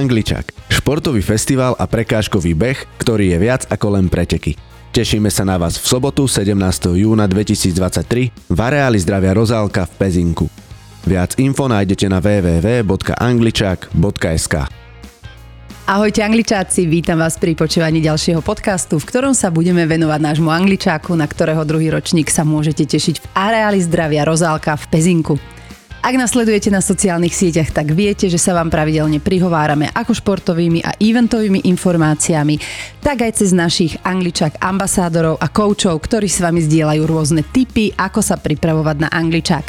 Angličak, športový festival a prekážkový beh, ktorý je viac ako len preteky. Tešíme sa na vás v sobotu 17. júna 2023 v areáli zdravia Rozálka v Pezinku. Viac info nájdete na www.angličak.sk Ahojte angličáci, vítam vás pri počúvaní ďalšieho podcastu, v ktorom sa budeme venovať nášmu angličáku, na ktorého druhý ročník sa môžete tešiť v areáli zdravia Rozálka v Pezinku. Ak nasledujete na sociálnych sieťach, tak viete, že sa vám pravidelne prihovárame ako športovými a eventovými informáciami, tak aj cez našich angličák ambasádorov a koučov, ktorí s vami zdieľajú rôzne tipy, ako sa pripravovať na angličák.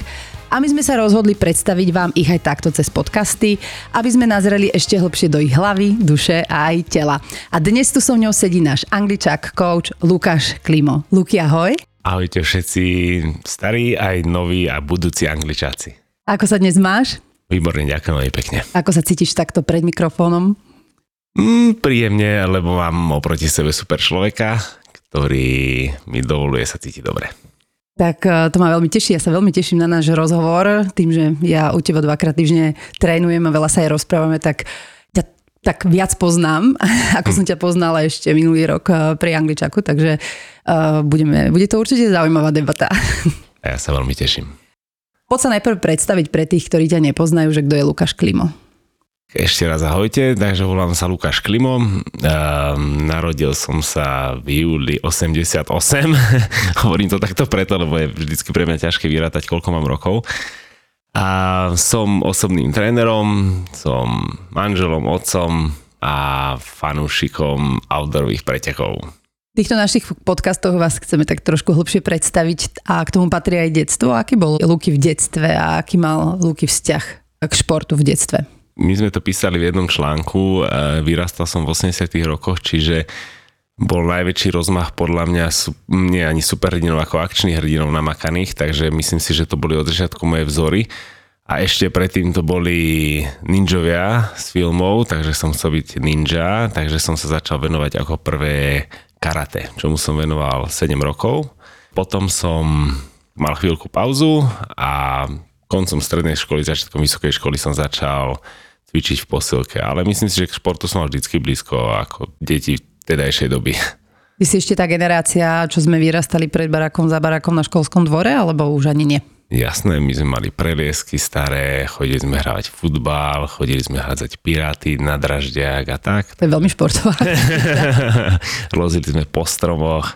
A my sme sa rozhodli predstaviť vám ich aj takto cez podcasty, aby sme nazreli ešte hlbšie do ich hlavy, duše a aj tela. A dnes tu so mňou sedí náš angličák coach Lukáš Klimo. Luky, ahoj. Ahojte všetci starí, aj noví a budúci angličáci. Ako sa dnes máš? Výborne, ďakujem veľmi pekne. Ako sa cítiš takto pred mikrofónom? Mm, príjemne, lebo mám oproti sebe super človeka, ktorý mi dovoluje sa cítiť dobre. Tak e, to ma veľmi teší, ja sa veľmi teším na náš rozhovor, tým, že ja u teba dvakrát týždne trénujem a veľa sa aj rozprávame, tak ťa tak viac poznám, ako som ťa poznala ešte minulý rok e, pri Angličaku, takže uh, budeme, bude to určite zaujímavá debata. Ja sa veľmi teším. Poď sa najprv predstaviť pre tých, ktorí ťa nepoznajú, že kto je Lukáš Klimo. Ešte raz ahojte, takže volám sa Lukáš Klimo. Uh, narodil som sa v júli 88. Hovorím to takto preto, lebo je vždycky pre mňa ťažké vyrátať, koľko mám rokov. A som osobným trénerom, som manželom, otcom a fanúšikom outdoorových pretekov. V týchto našich podcastoch vás chceme tak trošku hlbšie predstaviť a k tomu patrí aj detstvo. Aký bol Luky v detstve a aký mal Luky vzťah k športu v detstve? My sme to písali v jednom článku, vyrastal som v 80 rokoch, čiže bol najväčší rozmach podľa mňa, nie ani superhrdinov ako akčných hrdinov namakaných, takže myslím si, že to boli od začiatku moje vzory. A ešte predtým to boli ninjovia z filmov, takže som chcel byť ninja, takže som sa začal venovať ako prvé karate, čomu som venoval 7 rokov. Potom som mal chvíľku pauzu a koncom strednej školy, začiatkom vysokej školy som začal cvičiť v posilke, ale myslím si, že k športu som mal vždycky blízko ako deti tedajšej doby. Ty si ešte tá generácia, čo sme vyrastali pred barakom za barakom na školskom dvore, alebo už ani nie? Jasné, my sme mali preliesky staré, chodili sme hrávať futbal, chodili sme hádzať piráty na draždiak a tak. To je veľmi športová. Lozili sme po stromoch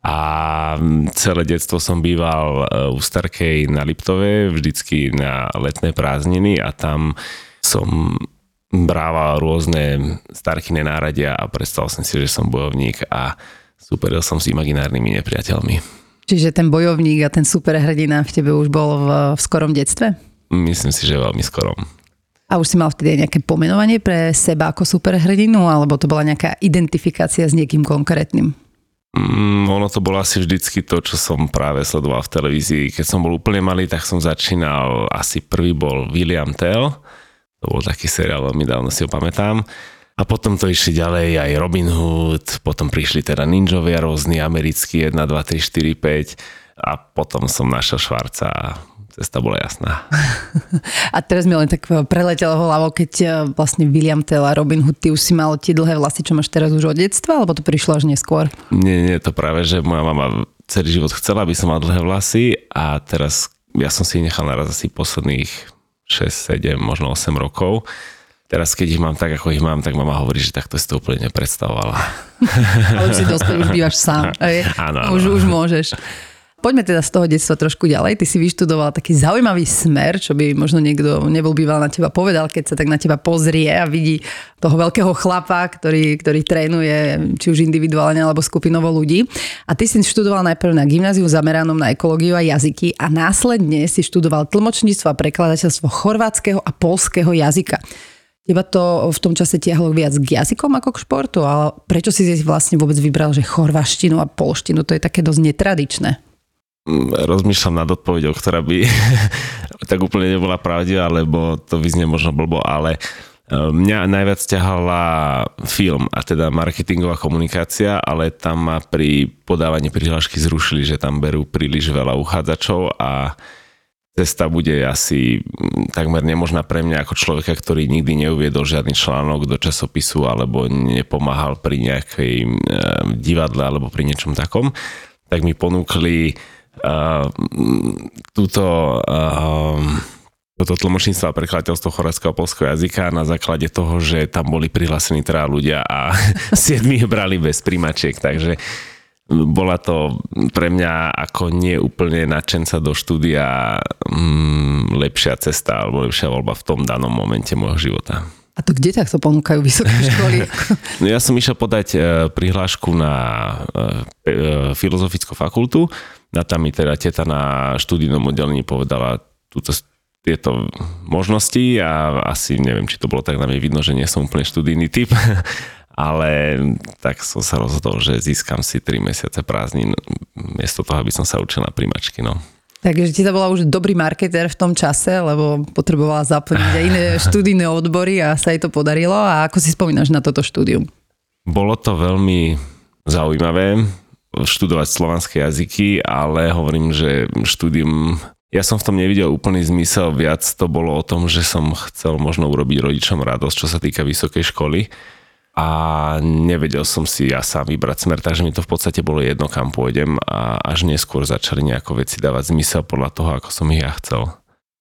a celé detstvo som býval e, u Starkej na Liptove, vždycky na letné prázdniny a tam som brával rôzne starkine náradia a predstavil som si, že som bojovník a superil som s imaginárnymi nepriateľmi. Čiže ten bojovník a ten superhrdina v tebe už bol v, v skorom detstve? Myslím si, že veľmi skorom. A už si mal vtedy nejaké pomenovanie pre seba ako superhrdinu, alebo to bola nejaká identifikácia s niekým konkrétnym? Mm, ono to bolo asi vždycky to, čo som práve sledoval v televízii. Keď som bol úplne malý, tak som začínal, asi prvý bol William Tell, to bol taký seriál, veľmi dávno si ho pamätám. A potom to išli ďalej aj Robin Hood, potom prišli teda ninjovia rôzni, americkí 1, 2, 3, 4, 5 a potom som našiel Švarca a cesta bola jasná. A teraz mi len tak preletelo hlavo, keď e, vlastne William Tell a Robin Hood, ty už si mal tie dlhé vlasy, čo máš teraz už od detstva, alebo to prišlo až neskôr? Nie, nie, to práve, že moja mama celý život chcela, aby som mal dlhé vlasy a teraz ja som si ich nechal naraz asi posledných 6, 7, možno 8 rokov Teraz, keď ich mám tak, ako ich mám, tak mama hovorí, že takto si to úplne nepredstavovala. Ale už si dospel, už bývaš sám. Áno, áno. Už, už môžeš. Poďme teda z toho detstva trošku ďalej. Ty si vyštudoval taký zaujímavý smer, čo by možno niekto nebol býval na teba povedal, keď sa tak na teba pozrie a vidí toho veľkého chlapa, ktorý, ktorý trénuje či už individuálne alebo skupinovo ľudí. A ty si študoval najprv na gymnáziu zameranom na ekológiu a jazyky a následne si študoval tlmočníctvo a prekladateľstvo chorvátskeho a polského jazyka. Teba to v tom čase tiahlo viac k jazykom ako k športu, ale prečo si si vlastne vôbec vybral, že chorvaštinu a polštinu, to je také dosť netradičné? Mm, rozmýšľam nad odpovedou, ktorá by tak úplne nebola pravdivá, lebo to vyznie možno blbo, ale e, mňa najviac ťahala film a teda marketingová komunikácia, ale tam ma pri podávaní prihlášky zrušili, že tam berú príliš veľa uchádzačov a cesta bude asi mm, takmer nemožná pre mňa ako človeka, ktorý nikdy neuviedol žiadny článok do časopisu alebo nepomáhal pri nejakej uh, divadle alebo pri niečom takom, tak mi ponúkli uh, túto uh, toto tlmočníctvo a prekladateľstvo chorvátskeho a polského jazyka na základe toho, že tam boli prihlásení teda ľudia a siedmi brali bez príjmačiek, takže bola to pre mňa ako nie úplne nadšenca do štúdia mm, lepšia cesta alebo lepšia voľba v tom danom momente môjho života. A to kde takto ponúkajú vysoké školy? no ja som išiel podať e, prihlášku na e, e, filozofickú fakultu a tam mi teda teta na študijnom oddelení povedala túto tieto možnosti a asi neviem, či to bolo tak na mne vidno, že nie som úplne študijný typ, ale tak som sa rozhodol, že získam si 3 mesiace prázdnin miesto toho, aby som sa učil na príjmačky. No. Takže ti to bola už dobrý marketer v tom čase, lebo potrebovala zaplniť aj iné študijné odbory a sa jej to podarilo. A ako si spomínaš na toto štúdium? Bolo to veľmi zaujímavé študovať slovanské jazyky, ale hovorím, že štúdium ja som v tom nevidel úplný zmysel, viac to bolo o tom, že som chcel možno urobiť rodičom radosť, čo sa týka vysokej školy a nevedel som si ja sám vybrať smer, takže mi to v podstate bolo jedno, kam pôjdem a až neskôr začali nejako veci dávať zmysel podľa toho, ako som ich ja chcel.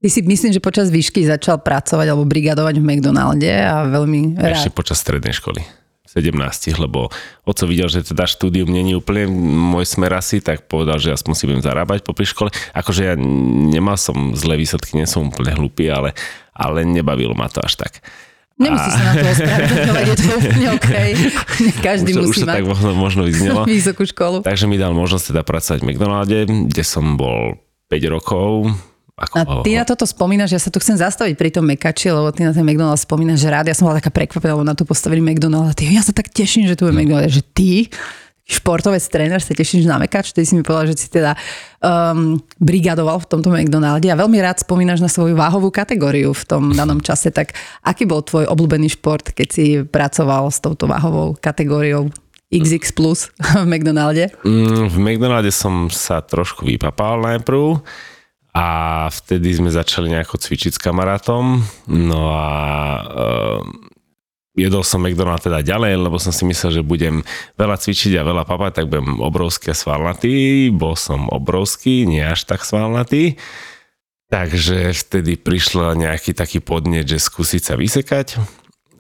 Ty si myslím, že počas výšky začal pracovať alebo brigadovať v McDonalde a veľmi rád. Ešte počas strednej školy. 17, lebo oco videl, že teda štúdium není úplne môj smer asi, tak povedal, že ja si budem zarábať po škole. Akože ja nemal som zlé výsledky, nie som úplne hlupý, ale, ale nebavilo ma to až tak. Nemusíš a... sa na to ospravedlňovať, je to úplne OK. Každý už, musí už mať tak možno, možno vyznelo. vysokú školu. Takže mi dal možnosť teda pracovať v McDonalde, kde som bol 5 rokov. Ako, a ty na toto spomínaš, ja sa tu chcem zastaviť pri tom mekači, lebo ty na ten McDonald spomínaš rád. Ja som bola taká prekvapená, lebo na to postavili McDonald. A ty, ja sa tak teším, že tu je McDonald. Že ty, športovec, tréner, sa tešíš na mekač, ty si mi povedal, že si teda um, brigadoval v tomto McDonalde a veľmi rád spomínaš na svoju váhovú kategóriu v tom danom čase. Tak aký bol tvoj obľúbený šport, keď si pracoval s touto váhovou kategóriou XX plus v McDonalde? Mm, v McDonalde som sa trošku vypapal najprv a vtedy sme začali nejako cvičiť s kamarátom. No a uh, jedol som McDonald teda ďalej, lebo som si myslel, že budem veľa cvičiť a veľa papať, tak budem obrovský a svalnatý. Bol som obrovský, nie až tak svalnatý. Takže vtedy prišlo nejaký taký podnet, že skúsiť sa vysekať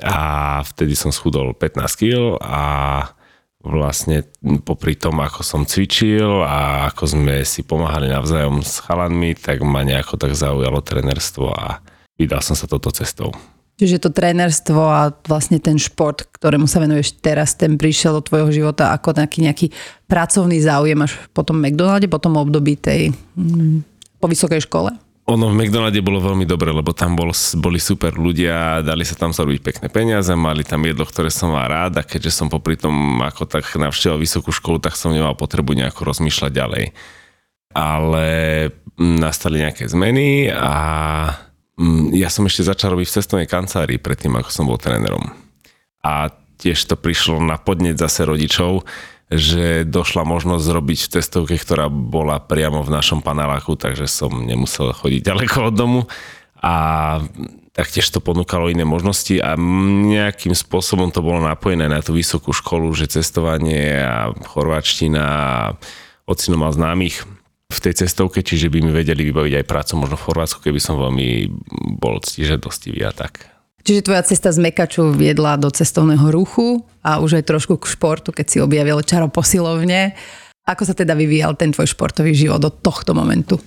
a vtedy som schudol 15 kg a vlastne popri tom, ako som cvičil a ako sme si pomáhali navzájom s chalanmi, tak ma nejako tak zaujalo trenerstvo a vydal som sa toto cestou. Čiže to trénerstvo a vlastne ten šport, ktorému sa venuješ teraz, ten prišiel do tvojho života ako taký nejaký pracovný záujem až po tom McDonalde, po tom období tej mm, po vysokej škole? Ono v McDonalde bolo veľmi dobre, lebo tam bol, boli super ľudia, dali sa tam zarobiť pekné peniaze, mali tam jedlo, ktoré som mal rád a keďže som popri tom ako tak navštevoval vysokú školu, tak som nemal potrebu nejako rozmýšľať ďalej. Ale nastali nejaké zmeny a Mm, ja som ešte začal robiť v cestovnej kancelárii predtým, ako som bol trénerom. A tiež to prišlo na podneť zase rodičov, že došla možnosť zrobiť v cestovke, ktorá bola priamo v našom paneláku, takže som nemusel chodiť ďaleko od domu a taktiež to ponúkalo iné možnosti a nejakým spôsobom to bolo napojené na tú vysokú školu, že cestovanie a chorváčtina a ocino mal známych v tej cestovke, čiže by mi vedeli vybaviť aj prácu možno v Chorvátsku, keby som veľmi bol ctižadostivý a tak. Čiže tvoja cesta z Mekaču viedla do cestovného ruchu a už aj trošku k športu, keď si objavil čaro posilovne. Ako sa teda vyvíjal ten tvoj športový život do tohto momentu?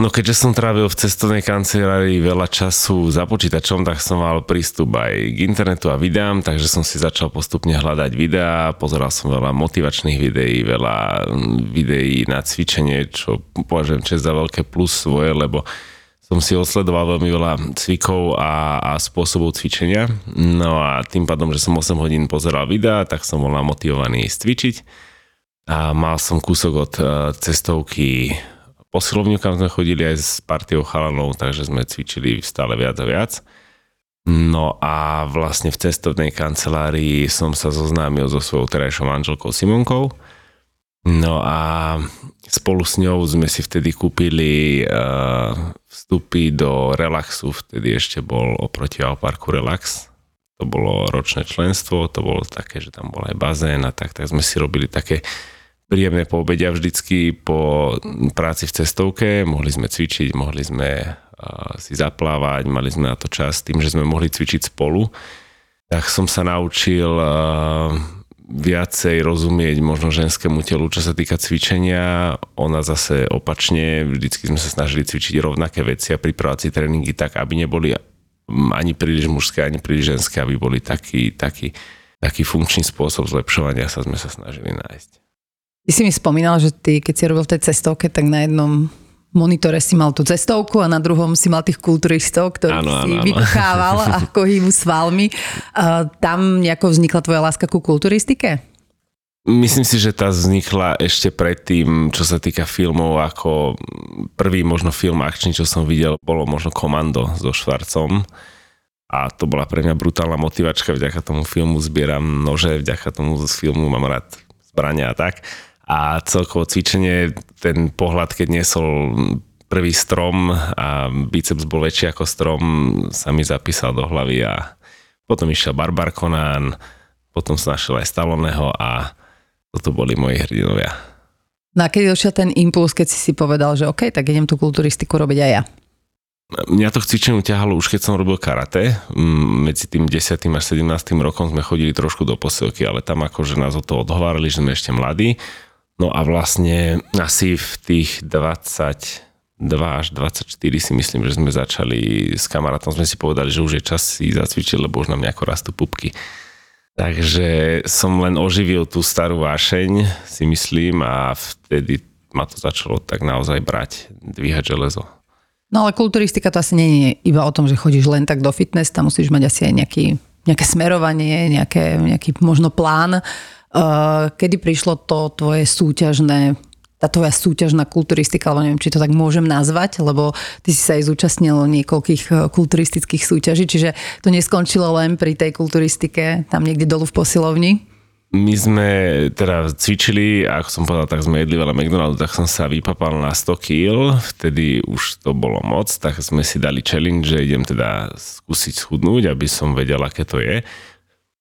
No keďže som trávil v cestovnej kancelárii veľa času za počítačom, tak som mal prístup aj k internetu a videám, takže som si začal postupne hľadať videá, pozeral som veľa motivačných videí, veľa videí na cvičenie, čo považujem čest za veľké plus svoje, lebo som si osledoval veľmi veľa cvikov a, a spôsobov cvičenia. No a tým pádom, že som 8 hodín pozeral videá, tak som bol namotivovaný cvičiť. A mal som kúsok od eh, cestovky posilovňu, kam sme chodili aj s partiou chalanov, takže sme cvičili stále viac a viac. No a vlastne v cestovnej kancelárii som sa zoznámil so svojou terajšou manželkou Simonkou No a spolu s ňou sme si vtedy kúpili uh, vstupy do Relaxu, vtedy ešte bol oproti Alparku Relax. To bolo ročné členstvo, to bolo také, že tam bol aj bazén a tak, tak sme si robili také príjemné poobedia vždycky po práci v cestovke, mohli sme cvičiť, mohli sme uh, si zaplávať, mali sme na to čas tým, že sme mohli cvičiť spolu. Tak som sa naučil uh, viacej rozumieť možno ženskému telu, čo sa týka cvičenia. Ona zase opačne, vždycky sme sa snažili cvičiť rovnaké veci a pripravať si tréningy tak, aby neboli ani príliš mužské, ani príliš ženské, aby boli taký, taký, taký funkčný spôsob zlepšovania sa sme sa snažili nájsť. Ty si mi spomínal, že ty, keď si robil v tej cestovke, tak na jednom monitore si mal tú cestovku a na druhom si mal tých kulturistov, ktorých ano, si ano, vykuchával ako hýbu svalmi. Uh, tam nejako vznikla tvoja láska ku kulturistike? Myslím si, že tá vznikla ešte predtým, čo sa týka filmov, ako prvý možno film akčný, čo som videl, bolo možno Komando so Švarcom. A to bola pre mňa brutálna motivačka, vďaka tomu filmu zbieram nože, vďaka tomu z filmu mám rád zbrania a tak a celkovo cvičenie, ten pohľad, keď niesol prvý strom a biceps bol väčší ako strom, sa mi zapísal do hlavy a potom išiel Barbar Conan, potom som našiel aj Staloneho a toto boli moji hrdinovia. No a keď došiel ten impuls, keď si si povedal, že OK, tak idem tú kulturistiku robiť aj ja? Mňa to k cvičeniu ťahalo už keď som robil karate. Medzi tým 10. až 17. rokom sme chodili trošku do posilky, ale tam akože nás o to odhovárali, že sme ešte mladí. No a vlastne asi v tých 22 až 24 si myslím, že sme začali s kamarátom, sme si povedali, že už je čas si zacvičiť, lebo už nám nejako rastú pupky. Takže som len oživil tú starú vášeň, si myslím, a vtedy ma to začalo tak naozaj brať, dvíhať železo. No ale kulturistika to asi nie je iba o tom, že chodíš len tak do fitness, tam musíš mať asi aj nejaký, nejaké smerovanie, nejaké, nejaký možno plán. Eh, kedy prišlo to tvoje súťažné tá tvoja súťažná kulturistika, alebo neviem, či to tak môžem nazvať, lebo ty si sa aj zúčastnil niekoľkých eh, kulturistických súťaží, čiže to neskončilo len pri tej kulturistike, tam niekde dolu v posilovni. My sme teda cvičili, ako som povedal, tak sme jedli veľa McDonald's, tak som sa vypapal na 100 kg, vtedy už to bolo moc, tak sme si dali challenge, že idem teda skúsiť schudnúť, aby som vedel, aké to je.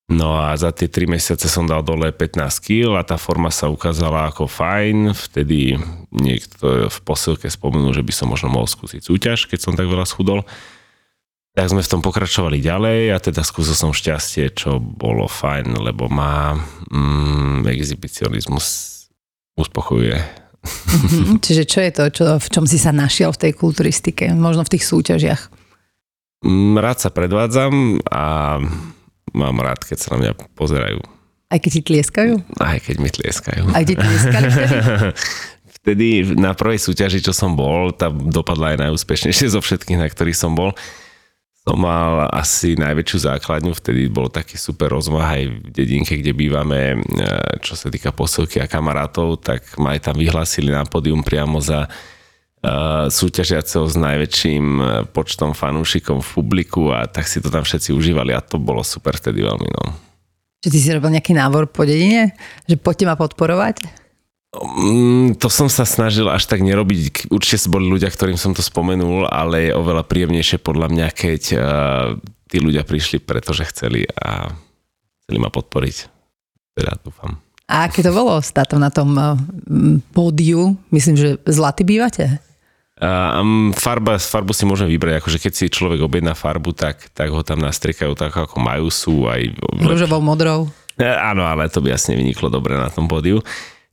No a za tie 3 mesiace som dal dole 15 kg a tá forma sa ukázala ako fajn. Vtedy niekto v posilke spomenul, že by som možno mohol skúsiť súťaž, keď som tak veľa schudol. Tak sme v tom pokračovali ďalej a teda skúsil som šťastie, čo bolo fajn, lebo má mm, exhibicionizmus uspokojuje. Mm-hmm. Čiže čo je to, čo, v čom si sa našiel v tej kulturistike, možno v tých súťažiach? Mm, rád sa predvádzam a mám rád, keď sa na mňa pozerajú. Aj keď ti tlieskajú? Aj keď mi tlieskajú. Aj tlieskali vtedy? na prvej súťaži, čo som bol, tá dopadla aj najúspešnejšie zo všetkých, na ktorých som bol. Som mal asi najväčšiu základňu, vtedy bol taký super rozmah aj v dedinke, kde bývame, e, čo sa týka posilky a kamarátov, tak ma aj tam vyhlásili na pódium priamo za súťažiaceho s najväčším e, počtom fanúšikov v publiku a tak si to tam všetci užívali a to bolo super vtedy veľmi. No. Že ty si robil nejaký návor po dedine? Že poďte ma podporovať? Mm, to som sa snažil až tak nerobiť. Určite boli ľudia, ktorým som to spomenul, ale je oveľa príjemnejšie podľa mňa, keď uh, tí ľudia prišli, pretože chceli a chceli ma podporiť. Teda dúfam. A aké to bolo stáť na tom pódiu? Myslím, že zlatý bývate? Um, farba, farbu si môžem vybrať, akože keď si človek objedná farbu, tak, tak ho tam nastriekajú tak, ako majú, sú aj... Rúžovou, modrou. E, áno, ale to by jasne vyniklo dobre na tom pódiu.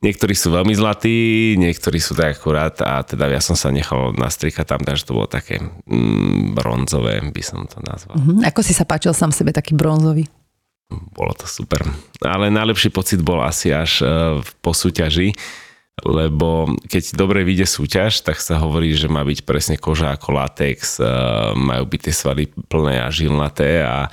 Niektorí sú veľmi zlatí, niektorí sú tak akurát a teda ja som sa nechal nastriekať tam, takže to bolo také mm, bronzové, by som to nazval. Uh-huh. Ako si sa páčil sám sebe taký bronzový? Bolo to super. Ale najlepší pocit bol asi až uh, po súťaži, lebo keď dobre vyjde súťaž, tak sa hovorí, že má byť presne koža ako latex, majú byť tie svaly plné a žilnaté a,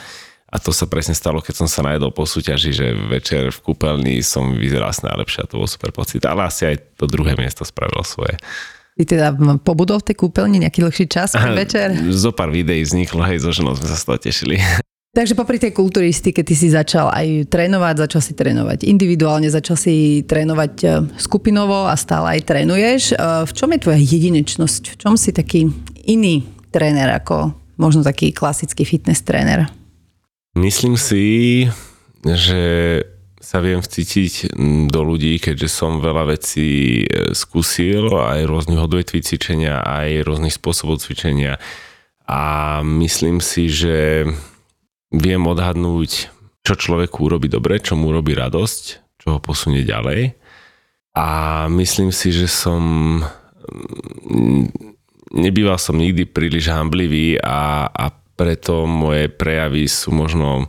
a to sa presne stalo, keď som sa najedol po súťaži, že večer v kúpeľni som vyzeral najlepšie a to bol super pocit. Ale asi aj to druhé miesto spravilo svoje. Ty teda pobudol v tej kúpeľni nejaký dlhší čas Aha, večer? Zo pár videí vzniklo, hej, so ženou sme sa z toho tešili. Takže popri tej kulturistike ty si začal aj trénovať, začal si trénovať individuálne, začal si trénovať e, skupinovo a stále aj trénuješ. E, v čom je tvoja jedinečnosť? V čom si taký iný tréner ako možno taký klasický fitness tréner? Myslím si, že sa viem vcítiť do ľudí, keďže som veľa vecí e, skúsil, aj rôznych odvetví cvičenia, aj rôznych spôsobov cvičenia. A myslím si, že viem odhadnúť, čo človeku urobí dobre, čo mu urobí radosť, čo ho posunie ďalej. A myslím si, že som nebýval som nikdy príliš hamblivý a, a preto moje prejavy sú možno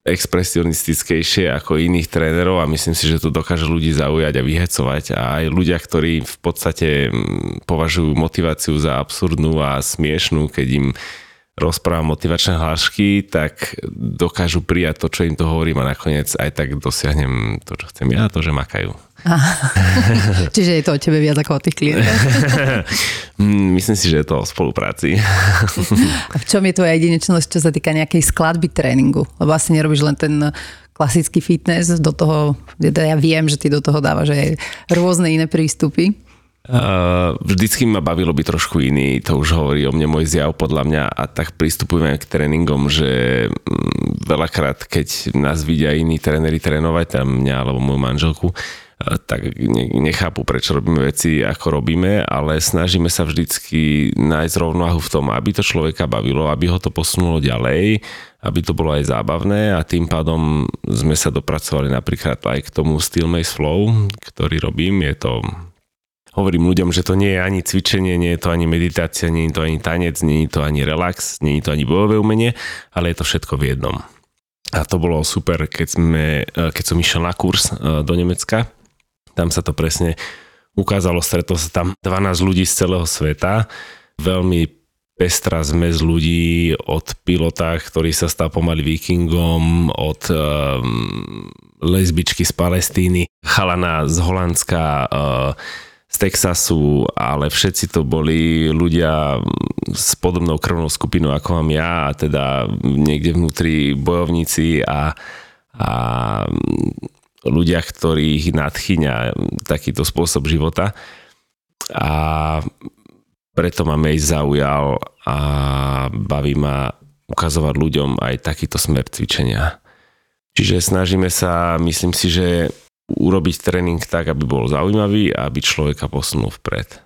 expresionistickejšie ako iných trénerov a myslím si, že to dokáže ľudí zaujať a vyhecovať a aj ľudia, ktorí v podstate považujú motiváciu za absurdnú a smiešnú, keď im rozprávam motivačné hlášky, tak dokážu prijať to, čo im to hovorím a nakoniec aj tak dosiahnem to, čo chcem ja, to, že makajú. Čiže je to o tebe viac ako o tých klientoch? Mm, myslím si, že je to o spolupráci. a v čom je tvoja jedinečnosť, čo sa týka nejakej skladby tréningu? Lebo asi nerobíš len ten klasický fitness, do toho, ja viem, že ty do toho dávaš aj rôzne iné prístupy. Uh, vždycky ma bavilo byť trošku iný, to už hovorí o mne môj zjav podľa mňa a tak pristupujeme k tréningom, že mm, veľakrát, keď nás vidia iní tréneri trénovať, tam mňa alebo moju manželku, uh, tak nechápu, prečo robíme veci, ako robíme, ale snažíme sa vždycky nájsť rovnováhu v tom, aby to človeka bavilo, aby ho to posunulo ďalej, aby to bolo aj zábavné a tým pádom sme sa dopracovali napríklad aj k tomu Steel Maze Flow, ktorý robím. Je to hovorím ľuďom, že to nie je ani cvičenie, nie je to ani meditácia, nie je to ani tanec, nie je to ani relax, nie je to ani bojové umenie, ale je to všetko v jednom. A to bolo super, keď, sme, e, keď som išiel na kurz e, do Nemecka. Tam sa to presne ukázalo, stretol sa tam 12 ľudí z celého sveta. Veľmi pestrá zmes ľudí od pilota, ktorý sa stal pomaly vikingom, od um, lesbičky z Palestíny, chalana z Holandska, uh, Texasu, ale všetci to boli ľudia s podobnou krvnou skupinou ako mám ja a teda niekde vnútri bojovníci a, a ľudia, ktorých nadchyňa takýto spôsob života. A preto ma Mace zaujal a baví ma ukazovať ľuďom aj takýto smer cvičenia. Čiže snažíme sa, myslím si, že urobiť tréning tak, aby bol zaujímavý a aby človeka posunul vpred.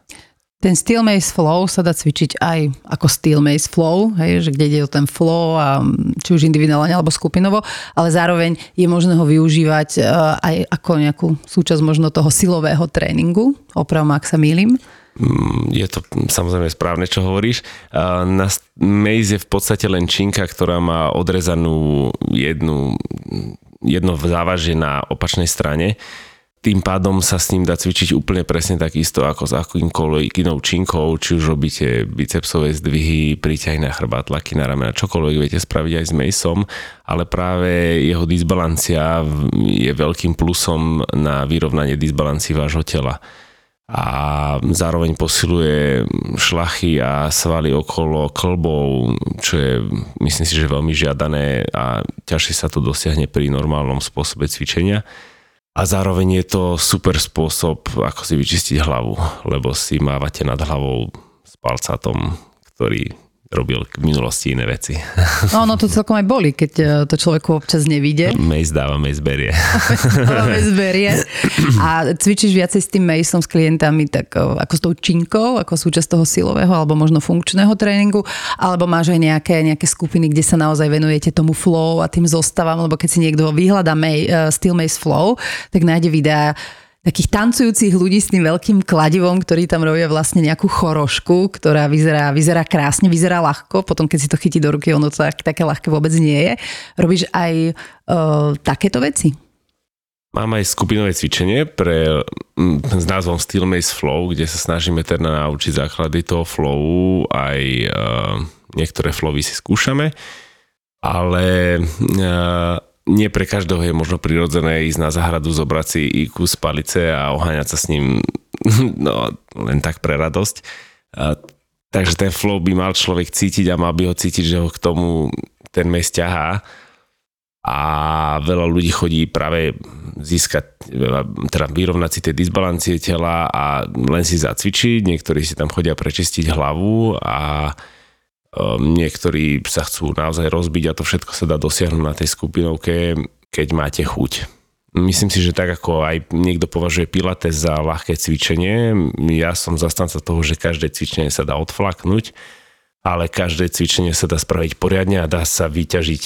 Ten Steel Maze Flow sa dá cvičiť aj ako Steel Maze Flow, hej, že kde ide o ten flow, a, či už individuálne alebo skupinovo, ale zároveň je možné ho využívať e, aj ako nejakú súčasť možno toho silového tréningu. Opravom, ak sa mýlim. Mm, je to samozrejme správne, čo hovoríš. Na Maze je v podstate len činka, ktorá má odrezanú jednu jedno závažie na opačnej strane. Tým pádom sa s ním dá cvičiť úplne presne takisto ako s akýmkoľvek inou činkou, či už robíte bicepsové zdvihy, príťahy na chrbát, tlaky na ramena, čokoľvek viete spraviť aj s Maceom, ale práve jeho disbalancia je veľkým plusom na vyrovnanie disbalancí vášho tela a zároveň posiluje šlachy a svaly okolo klbov, čo je myslím si, že veľmi žiadané a ťažšie sa to dosiahne pri normálnom spôsobe cvičenia. A zároveň je to super spôsob, ako si vyčistiť hlavu, lebo si mávate nad hlavou s palcátom, ktorý robil v minulosti iné veci. No, no to celkom aj boli, keď e, to človeku občas nevíde. Mace dáva, mace berie. mace berie. A cvičíš viacej s tým maceom, s klientami, tak e, ako s tou činkou, ako súčasť toho silového alebo možno funkčného tréningu, alebo máš aj nejaké, nejaké skupiny, kde sa naozaj venujete tomu flow a tým zostávam, lebo keď si niekto vyhľadá May, uh, Steel Mace Flow, tak nájde videá takých tancujúcich ľudí s tým veľkým kladivom, ktorí tam robia vlastne nejakú chorošku, ktorá vyzerá, vyzerá krásne, vyzerá ľahko, potom keď si to chytí do ruky, ono to tak, také ľahké vôbec nie je. Robíš aj uh, takéto veci? Mám aj skupinové cvičenie pre, s názvom Steel Maze Flow, kde sa snažíme teda naučiť základy toho flowu, aj uh, niektoré flowy si skúšame, ale uh, nie pre každého je možno prirodzené ísť na záhradu, zobrať si kus palice a oháňať sa s ním no, len tak pre radosť. A, takže ten flow by mal človek cítiť a mal by ho cítiť, že ho k tomu ten mes ťahá a veľa ľudí chodí práve získať, teda vyrovnať si tie disbalancie tela a len si zacvičiť, niektorí si tam chodia prečistiť hlavu a niektorí sa chcú naozaj rozbiť a to všetko sa dá dosiahnuť na tej skupinovke, keď máte chuť. Myslím si, že tak ako aj niekto považuje pilates za ľahké cvičenie, ja som zastanca toho, že každé cvičenie sa dá odflaknúť, ale každé cvičenie sa dá spraviť poriadne a dá sa vyťažiť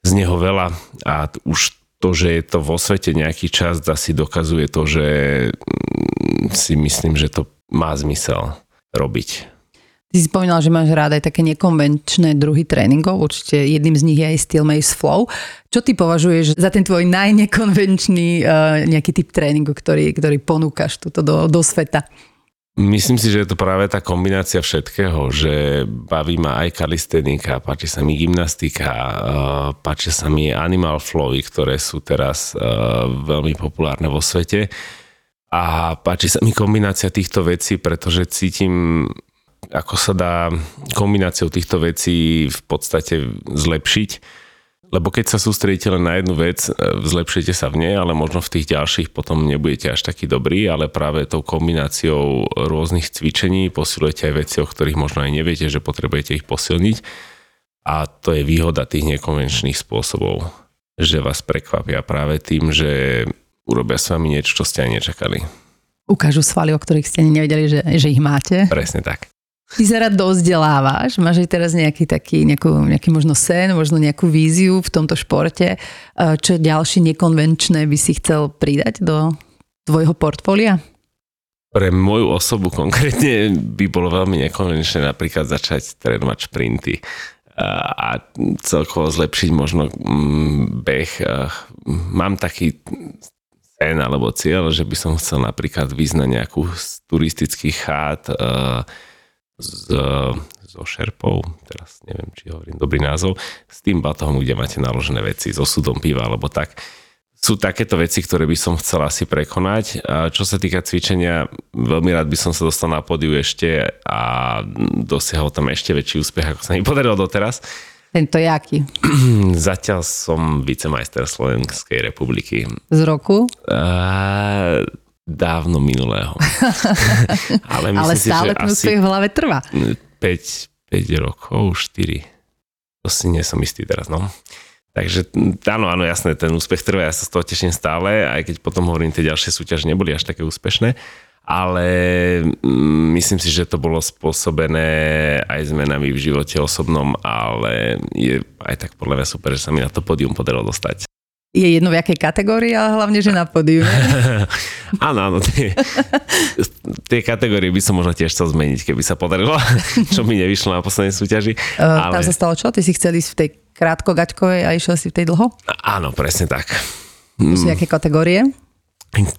z neho veľa a už to, že je to vo svete nejaký čas, asi dokazuje to, že mm, si myslím, že to má zmysel robiť. Ty si spomínal, že máš rád aj také nekonvenčné druhy tréningov, určite jedným z nich je aj Steel Mace Flow. Čo ty považuješ za ten tvoj najnekonvenčný uh, nejaký typ tréningu, ktorý, ktorý ponúkaš tuto do, do sveta? Myslím si, že je to práve tá kombinácia všetkého, že baví ma aj kalistenika, páči sa mi gymnastika, eh, páči sa mi animal flowy, ktoré sú teraz eh, veľmi populárne vo svete. A páči sa mi kombinácia týchto vecí, pretože cítim, ako sa dá kombináciou týchto vecí v podstate zlepšiť lebo keď sa sústredíte len na jednu vec, e, zlepšite sa v nej, ale možno v tých ďalších potom nebudete až taký dobrý, ale práve tou kombináciou rôznych cvičení posilujete aj veci, o ktorých možno aj neviete, že potrebujete ich posilniť. A to je výhoda tých nekonvenčných spôsobov, že vás prekvapia práve tým, že urobia s vami niečo, čo ste aj nečakali. Ukážu svaly, o ktorých ste nevedeli, že, že ich máte. Presne tak. Ty sa rád dozdelávaš, máš aj teraz nejaký taký, nejakú, nejaký možno sen, možno nejakú víziu v tomto športe. Čo ďalšie nekonvenčné by si chcel pridať do tvojho portfólia? Pre moju osobu konkrétne by bolo veľmi nekonvenčné napríklad začať trénovať šprinty a celkovo zlepšiť možno mm, beh. Mám taký sen alebo cieľ, že by som chcel napríklad vyznať nejakú turistický chát s, so šerpou, teraz neviem, či hovorím dobrý názov, s tým batohom, kde máte naložené veci, so súdom piva alebo tak. Sú takéto veci, ktoré by som chcel asi prekonať. A čo sa týka cvičenia, veľmi rád by som sa dostal na podiu ešte a dosiahol tam ešte väčší úspech, ako sa mi podarilo doteraz. Tento jaký? Zatiaľ som vicemajster Slovenskej republiky. Z roku? Uh, dávno minulého. Ale, Ale stále si, v hlave trvá. 5, 5 rokov, 4. To si nie som istý teraz, no. Takže áno, áno, jasné, ten úspech trvá, ja sa z toho teším stále, aj keď potom hovorím, tie ďalšie súťaže neboli až také úspešné, ale mm, myslím si, že to bolo spôsobené aj zmenami v živote osobnom, ale je aj tak podľa mňa super, že sa mi na to pódium podarilo dostať je jedno v jakej kategórii, ale hlavne, že na pódiu. áno, áno. Tie, tie kategórie by som možno tiež chcel zmeniť, keby sa podarilo, čo mi nevyšlo na poslednej súťaži. Uh, ale... Tam sa stalo čo? Ty si chcel ísť v tej krátko-gaťkovej a išiel si v tej dlho? Áno, presne tak. To sú aké kategórie?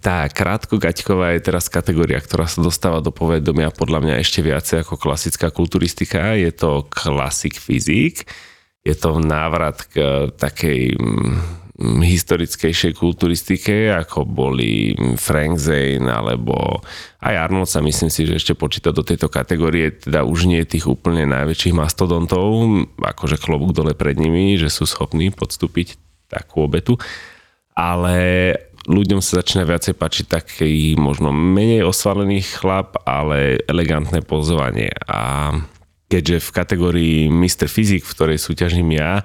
Tá krátko-gaťková je teraz kategória, ktorá sa dostáva do povedomia podľa mňa ešte viacej ako klasická kulturistika. Je to klasik fyzik. Je to návrat k takej historickejšej kulturistike, ako boli Frank Zane alebo aj Arnold sa myslím si, že ešte počíta do tejto kategórie, teda už nie tých úplne najväčších mastodontov, akože klobúk dole pred nimi, že sú schopní podstúpiť takú obetu, ale ľuďom sa začína viacej páčiť taký možno menej osvalený chlap, ale elegantné pozovanie a keďže v kategórii Mr. Fyzik, v ktorej súťažím ja,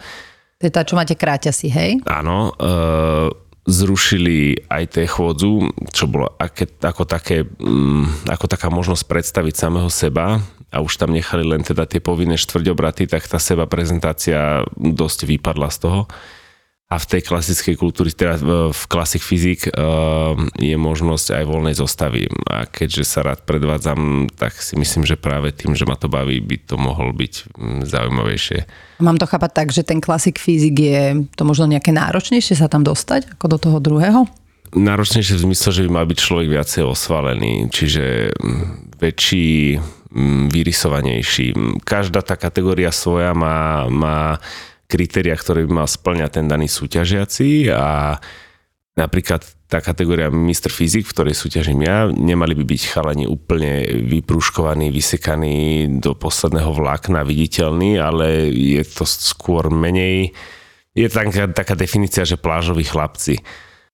to je tá, čo máte kráťasy, hej? Áno, uh, zrušili aj tie chôdzu, čo bolo aké, ako, také, um, ako taká možnosť predstaviť samého seba a už tam nechali len teda tie povinné štvrťobraty, tak tá seba prezentácia dosť vypadla z toho a v tej klasickej kultúre, teda v Classic Physics je možnosť aj voľnej zostavy. A keďže sa rád predvádzam, tak si myslím, že práve tým, že ma to baví, by to mohol byť mm, zaujímavejšie. Mám to chápať tak, že ten Classic Physics je to možno nejaké náročnejšie sa tam dostať ako do toho druhého? Náročnejšie v zmysle, že by mal byť človek viacej osvalený, čiže mm, väčší, mm, vyrysovanejší. Každá tá kategória svoja má, má kritéria, ktoré by mal splňať ten daný súťažiaci a napríklad tá kategória Mr. Fyzik, v ktorej súťažím ja, nemali by byť chalani úplne vyprúškovaní, vysekaní do posledného vlákna, viditeľní, ale je to skôr menej, je taká, taká definícia, že plážoví chlapci.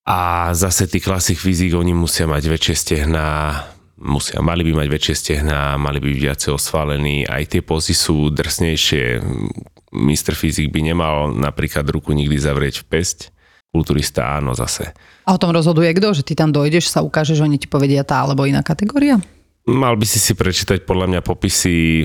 A zase tí klasik fyzik, oni musia mať väčšie stehná, musia, mali by mať väčšie stehná, mali by byť viacej osvalení, aj tie pozy sú drsnejšie. Mr. Fyzik by nemal napríklad ruku nikdy zavrieť v pesť, kulturista áno zase. A o tom rozhoduje kto? Že ty tam dojdeš, sa ukáže, že oni ti povedia tá alebo iná kategória? Mal by si si prečítať podľa mňa popisy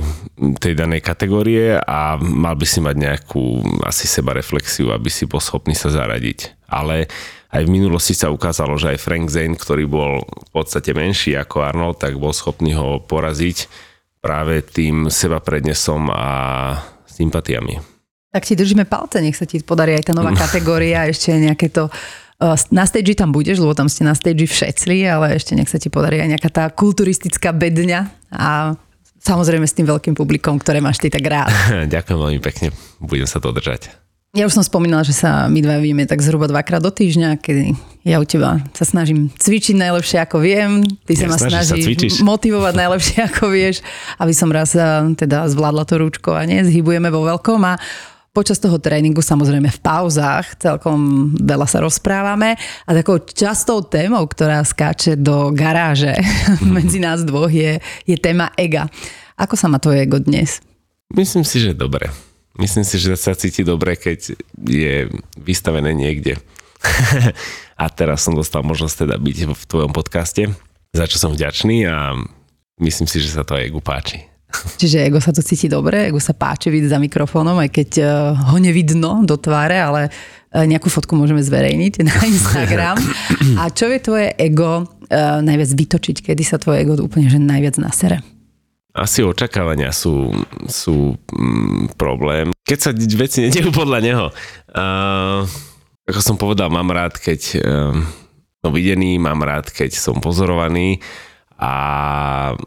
tej danej kategórie a mal by si mať nejakú asi seba reflexiu, aby si bol schopný sa zaradiť. Ale aj v minulosti sa ukázalo, že aj Frank Zane, ktorý bol v podstate menší ako Arnold, tak bol schopný ho poraziť práve tým seba prednesom a sympatiami. Tak ti držíme palce, nech sa ti podarí aj tá nová kategória, ešte nejaké to na stage tam budeš, lebo tam ste na stage všetci, ale ešte nech sa ti podarí aj nejaká tá kulturistická bedňa a samozrejme s tým veľkým publikom, ktoré máš ty tak rád. Ďakujem veľmi pekne, budem sa to držať. Ja už som spomínala, že sa my dva vidíme tak zhruba dvakrát do týždňa, kedy ja u teba sa snažím cvičiť najlepšie ako viem, ty sa ma snažíš motivovať najlepšie ako vieš, aby som raz teda zvládla to rúčkovanie, zhybujeme vo veľkom a Počas toho tréningu, samozrejme v pauzách, celkom veľa sa rozprávame a takou častou témou, ktorá skáče do garáže medzi nás dvoch je, je téma ega. Ako sa má tvoje ego dnes? Myslím si, že dobre. Myslím si, že sa cíti dobre, keď je vystavené niekde. a teraz som dostal možnosť teda byť v tvojom podcaste, za čo som vďačný a myslím si, že sa to aj egu páči. Čiže ego sa to cíti dobre, ego sa páči vidieť za mikrofónom, aj keď eh, ho nevidno do tváre, ale eh, nejakú fotku môžeme zverejniť na Instagram. A čo je tvoje ego eh, najviac vytočiť? Kedy sa tvoje ego úplne že najviac nasere? Asi očakávania sú, sú mm, problém. Keď sa veci nedejú podľa neho. Uh, ako som povedal, mám rád, keď uh, som videný, mám rád, keď som pozorovaný a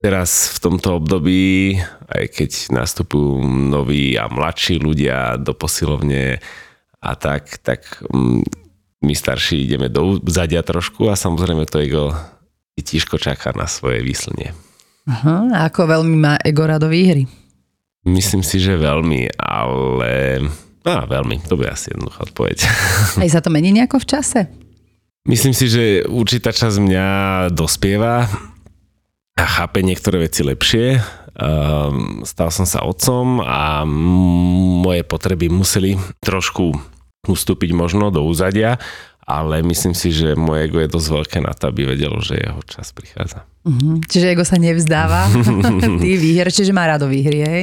Teraz v tomto období, aj keď nastupujú noví a mladší ľudia do posilovne a tak, tak mm, my starší ideme do zadia trošku a samozrejme to ego tížko čaká na svoje výslnie. A ako veľmi má ego rado výhry? Myslím si, že veľmi, ale... No, veľmi, to bude asi jednoduchá odpoveď. Aj sa to mení nejako v čase? Myslím si, že určitá časť mňa dospieva a chápe niektoré veci lepšie. Um, stal som sa otcom a moje potreby museli trošku ustúpiť možno do úzadia, ale myslím si, že moje ego je dosť veľké na to, aby vedelo, že jeho čas prichádza. Uh-huh. Čiže ego sa nevzdáva, ty výher, čiže má rado výhry, hej?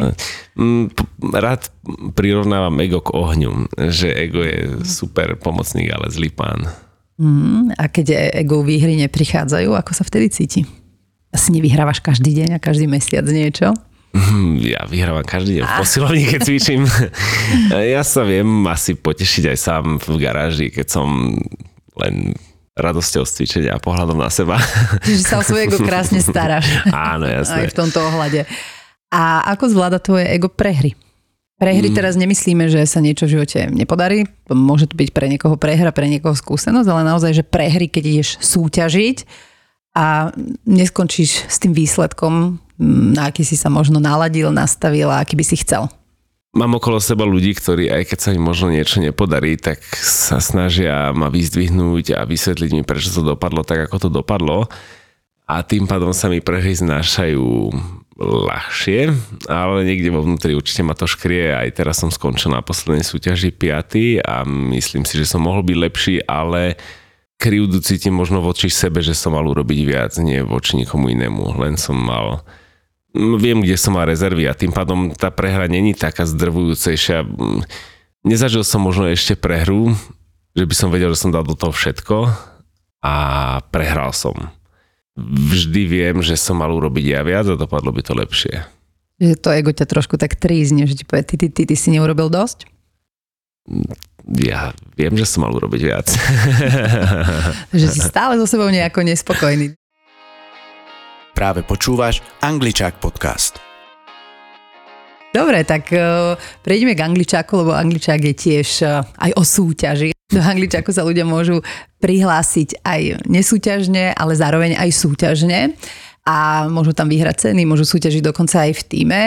Mm, rád prirovnávam ego k ohňu, že ego je super pomocník, ale zlý pán. Uh-huh. A keď ego výhry neprichádzajú, ako sa vtedy cíti? Asi nevyhrávaš každý deň a každý mesiac niečo? Mhm, ja vyhrávam každý deň v posilovni, keď cvičím. ja sa viem asi potešiť aj sám v garáži, keď som len radosťou z cvičenia a pohľadom na seba. Čiže sa o svoje ego krásne staráš. Áno, jasne. Aj v tomto ohľade. A ako zvláda tvoje ego prehry? Prehry mm. teraz nemyslíme, že sa niečo v živote nepodarí. Môže to byť pre niekoho prehra, pre niekoho skúsenosť, ale naozaj, že prehry, keď ideš súťažiť, a neskončíš s tým výsledkom, na aký si sa možno naladil, nastavil a aký by si chcel. Mám okolo seba ľudí, ktorí aj keď sa im možno niečo nepodarí, tak sa snažia ma vyzdvihnúť a vysvetliť mi, prečo to dopadlo tak, ako to dopadlo. A tým pádom sa mi prehry znášajú ľahšie, ale niekde vo vnútri určite ma to škrie. Aj teraz som skončil na poslednej súťaži 5. a myslím si, že som mohol byť lepší, ale krivdu cítim možno voči sebe, že som mal urobiť viac, nie voči nikomu inému. Len som mal viem, kde som mal rezervy a tým pádom tá prehra není taká zdrvujúcejšia. Nezažil som možno ešte prehru, že by som vedel, že som dal do toho všetko a prehral som. Vždy viem, že som mal urobiť ja viac a dopadlo by to lepšie. Že to ego ťa trošku tak trízne, že ti povie, ty, ty, ty, ty si neurobil dosť? ja viem, že som mal urobiť viac. že si stále so sebou nejako nespokojný. Práve počúvaš Angličák podcast. Dobre, tak uh, prejdeme k angličáku, lebo angličák je tiež uh, aj o súťaži. Do angličáku sa ľudia môžu prihlásiť aj nesúťažne, ale zároveň aj súťažne a môžu tam vyhrať ceny, môžu súťažiť dokonca aj v týme.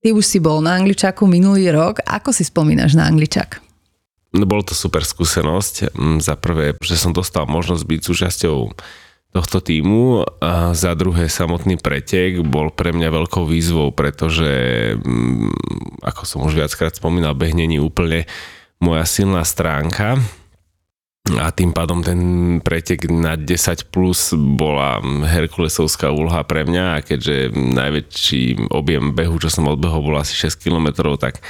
Ty už si bol na angličáku minulý rok. Ako si spomínaš na angličák? No, bol to super skúsenosť. Mm, za prvé, že som dostal možnosť byť súčasťou tohto týmu. A za druhé samotný pretek bol pre mňa veľkou výzvou, pretože mm, ako som už viackrát spomínal, beh není úplne moja silná stránka. A tým pádom ten pretek na 10 plus bola Herkulesovská úloha pre mňa. A keďže najväčší objem behu, čo som odbehol, bol asi 6 km, tak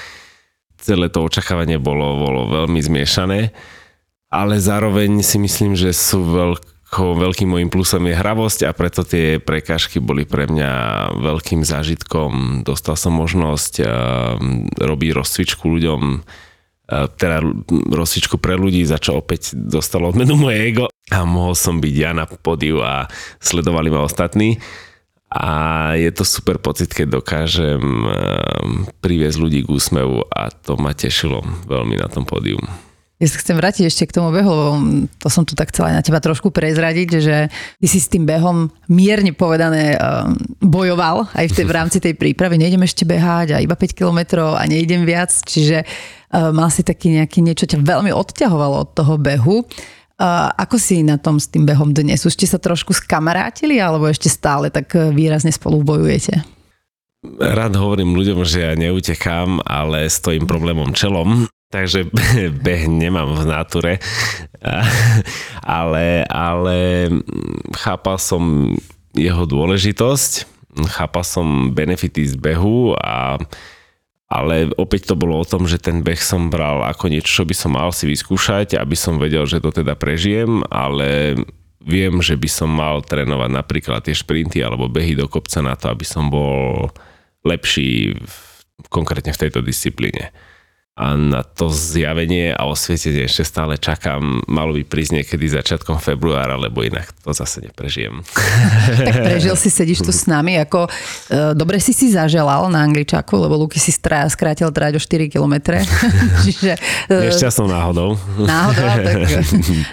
celé to očakávanie bolo, bolo veľmi zmiešané. Ale zároveň si myslím, že sú veľké veľkým môjim plusom je hravosť a preto tie prekážky boli pre mňa veľkým zážitkom. Dostal som možnosť uh, robiť rozcvičku ľuďom, uh, teda rozcvičku pre ľudí, za čo opäť dostalo odmenu moje ego a mohol som byť ja na podiu a sledovali ma ostatní. A je to super pocit, keď dokážem uh, priviesť ľudí k úsmevu a to ma tešilo veľmi na tom pódium. Ja sa chcem vrátiť ešte k tomu behu, lebo to som tu tak chcela na teba trošku prezradiť, že ty si s tým behom mierne povedané um, bojoval aj v, tej, v rámci tej prípravy. Nejdem ešte behať a iba 5 kilometrov a nejdem viac, čiže uh, mal si taký nejaký niečo, ťa veľmi odťahovalo od toho behu. Uh, ako si na tom s tým behom dnes? Už ste sa trošku skamarátili alebo ešte stále tak výrazne spolu bojujete? Rád hovorím ľuďom, že ja neutekám, ale stojím problémom čelom takže beh nemám v náture, ale, ale chápal som jeho dôležitosť, chápal som benefity z behu a ale opäť to bolo o tom, že ten beh som bral ako niečo, čo by som mal si vyskúšať, aby som vedel, že to teda prežijem, ale viem, že by som mal trénovať napríklad tie šprinty alebo behy do kopca na to, aby som bol lepší v, konkrétne v tejto disciplíne a na to zjavenie a osvietenie ešte stále čakám. Malo by prísť niekedy začiatkom februára, lebo inak to zase neprežijem. tak prežil si, sedíš tu s nami. Ako, e, dobre si si zaželal na Angličaku, lebo Luky si strá, skrátil tráť o 4 km. Čiže, e, Nešťastnou náhodou. Náhodou, tak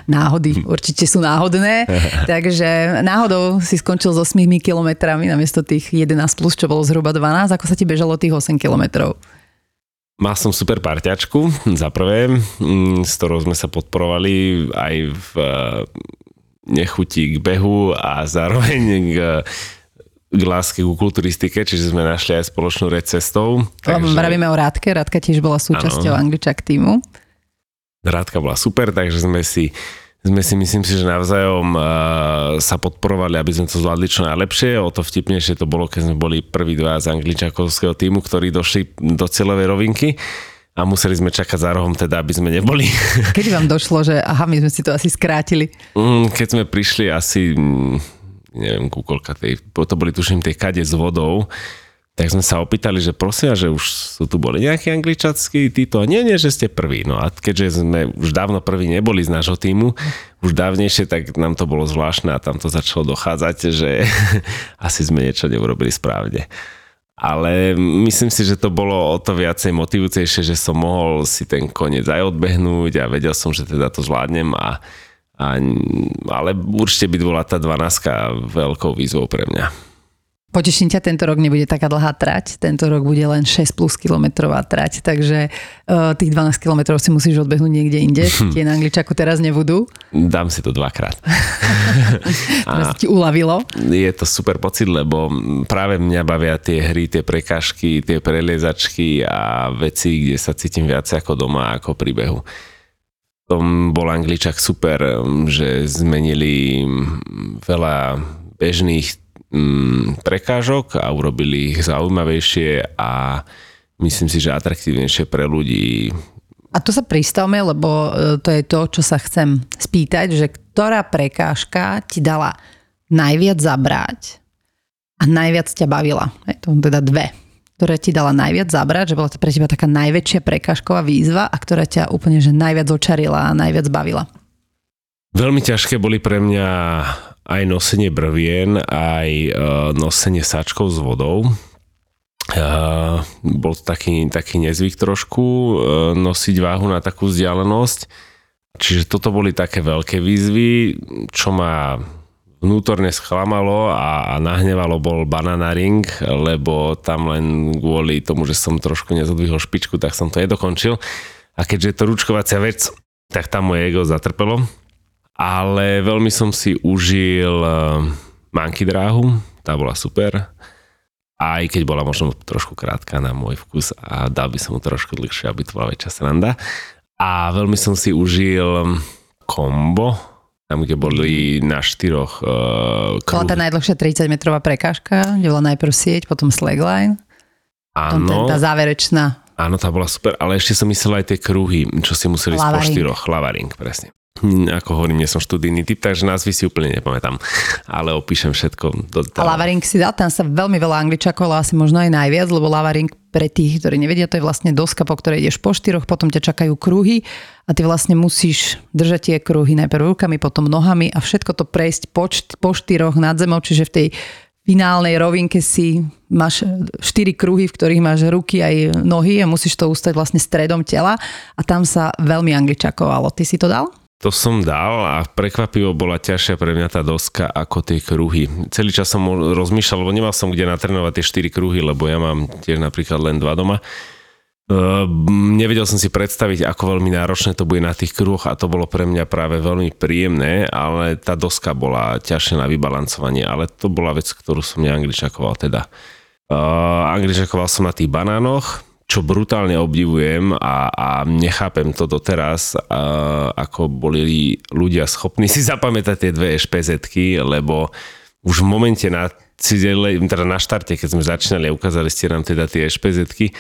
náhody určite sú náhodné. Takže náhodou si skončil s 8 kilometrami namiesto tých 11 plus, čo bolo zhruba 12. Ako sa ti bežalo tých 8 kilometrov? Mal som super parťačku, za prvé, mm, s ktorou sme sa podporovali aj v e, nechutí k behu a zároveň k, k láske ku kulturistike, čiže sme našli aj spoločnú reč cestou. Takže... Vravíme o Rádke, Rádka tiež bola súčasťou ano. Angličak týmu. Rádka bola super, takže sme si sme si myslím si, že navzájom uh, sa podporovali, aby sme to zvládli čo najlepšie. O to vtipnejšie to bolo, keď sme boli prví dva z angličakovského týmu, ktorí došli do cieľovej rovinky a museli sme čakať za rohom, teda aby sme neboli. Kedy vám došlo, že aha, my sme si to asi skrátili? Mm, keď sme prišli asi, mm, neviem, kúkolka tej, to boli tuším tie kade s vodou, tak sme sa opýtali, že prosím, že už sú tu boli nejakí angličackí títo. Nie, nie, že ste prví. No a keďže sme už dávno prví neboli z nášho týmu, už dávnejšie, tak nám to bolo zvláštne a tam to začalo dochádzať, že asi sme niečo neurobili správne. Ale myslím si, že to bolo o to viacej motivujúcejšie, že som mohol si ten koniec aj odbehnúť a vedel som, že teda to zvládnem a, a ale určite by bola tá 12 veľkou výzvou pre mňa. Poteším ťa, tento rok nebude taká dlhá trať, tento rok bude len 6 plus kilometrová trať, takže uh, tých 12 kilometrov si musíš odbehnúť niekde inde, tie na Angličaku teraz nebudú. Dám si to dvakrát. a ti uľavilo. Je to super pocit, lebo práve mňa bavia tie hry, tie prekážky, tie preliezačky a veci, kde sa cítim viac ako doma, ako pri behu tom bol Angličak super, že zmenili veľa bežných mm, prekážok a urobili ich zaujímavejšie a myslím si, že atraktívnejšie pre ľudí. A tu sa pristavme, lebo e, to je to, čo sa chcem spýtať, že ktorá prekážka ti dala najviac zabrať a najviac ťa bavila? Je to teda dve ktorá ti dala najviac zabrať, že bola to pre teba taká najväčšia prekážková výzva a ktorá ťa úplne že najviac očarila a najviac bavila? Veľmi ťažké boli pre mňa aj nosenie brvien, aj uh, nosenie sáčkov s vodou. Uh, bol to taký, taký nezvyk trošku uh, nosiť váhu na takú vzdialenosť. Čiže toto boli také veľké výzvy, čo ma vnútorne schlamalo a, a nahnevalo bol banana ring, lebo tam len kvôli tomu, že som trošku nezodvihol špičku, tak som to nedokončil. A keďže je to ručkovacia vec, tak tam moje ego zatrpelo. Ale veľmi som si užil uh, manky dráhu, tá bola super aj keď bola možno trošku krátka na môj vkus a dal by som mu trošku dlhšie, aby to bola väčšia sranda. A veľmi som si užil kombo, tam, kde boli na štyroch uh, Bola tá najdlhšia 30 metrová prekážka, kde bola najprv sieť, potom slackline. Áno. Tá záverečná. Áno, tá bola super, ale ešte som myslel aj tie kruhy, čo si museli ísť po štyroch. Lavaring, presne. Hm, ako hovorím, nie som študijný typ, takže názvy si úplne nepamätám, ale opíšem všetko. Do a Lavaring si dal, tam sa veľmi veľa angličakov, asi možno aj najviac, lebo Lavaring pre tých, ktorí nevedia, to je vlastne doska, po ktorej ideš po štyroch, potom ťa čakajú kruhy a ty vlastne musíš držať tie kruhy najprv rukami, potom nohami a všetko to prejsť po, po štyroch nad zemou, čiže v tej finálnej rovinke si máš štyri kruhy, v ktorých máš ruky aj nohy a musíš to ustať vlastne stredom tela a tam sa veľmi angličakovalo. Ty si to dal? To som dal a prekvapivo bola ťažšia pre mňa tá doska ako tie kruhy. Celý čas som rozmýšľal, lebo nemal som kde natrenovať tie 4 kruhy, lebo ja mám tiež napríklad len dva doma. Uh, nevedel som si predstaviť, ako veľmi náročné to bude na tých kruhoch a to bolo pre mňa práve veľmi príjemné, ale tá doska bola ťažšia na vybalancovanie, ale to bola vec, ktorú som neangličakoval teda. Uh, angličakoval som na tých banánoch, čo brutálne obdivujem a, a nechápem to doteraz, a, ako boli ľudia schopní si zapamätať tie dve ešpezetky, lebo už v momente na teda na štarte, keď sme začínali a ukázali ste nám teda tie ešpezetky,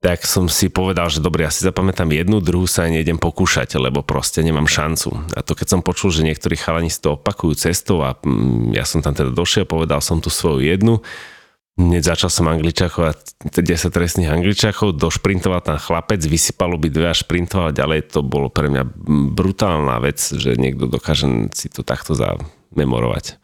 tak som si povedal, že dobre, ja si zapamätám jednu, druhú sa nejdem pokúšať, lebo proste nemám šancu. A to keď som počul, že niektorí chalani si to opakujú cestou a mm, ja som tam teda došiel, povedal som tu svoju jednu, Hneď začal som angličakovať 10 trestných angličakov, došprintoval tam chlapec, vysypal by dve a šprintoval ďalej. To bolo pre mňa brutálna vec, že niekto dokáže si to takto zamemorovať.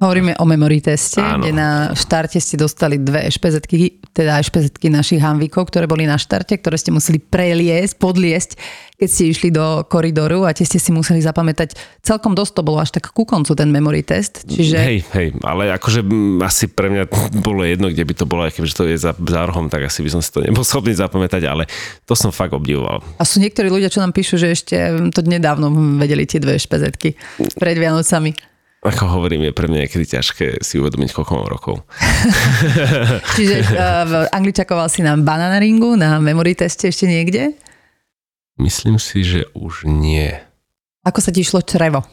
Hovoríme o memory teste, Áno. kde na štarte ste dostali dve ešpezetky, teda ešpezetky našich hamvíkov, ktoré boli na štarte, ktoré ste museli preliesť, podliesť, keď ste išli do koridoru a tie ste si museli zapamätať. Celkom dosť to bolo až tak ku koncu ten memory test. Čiže... Hej, hej, ale akože asi pre mňa bolo jedno, kde by to bolo, aj kebyže to je za, za rohom, tak asi by som si to nebol schopný zapamätať, ale to som fakt obdivoval. A sú niektorí ľudia, čo nám píšu, že ešte to nedávno vedeli tie dve špezetky pred Vianocami. Ako hovorím, je pre mňa niekedy ťažké si uvedomiť, koľko mám rokov. Čiže uh, angličakoval si na banana ringu, na memory teste ešte niekde? Myslím si, že už nie. Ako sa ti išlo črevo?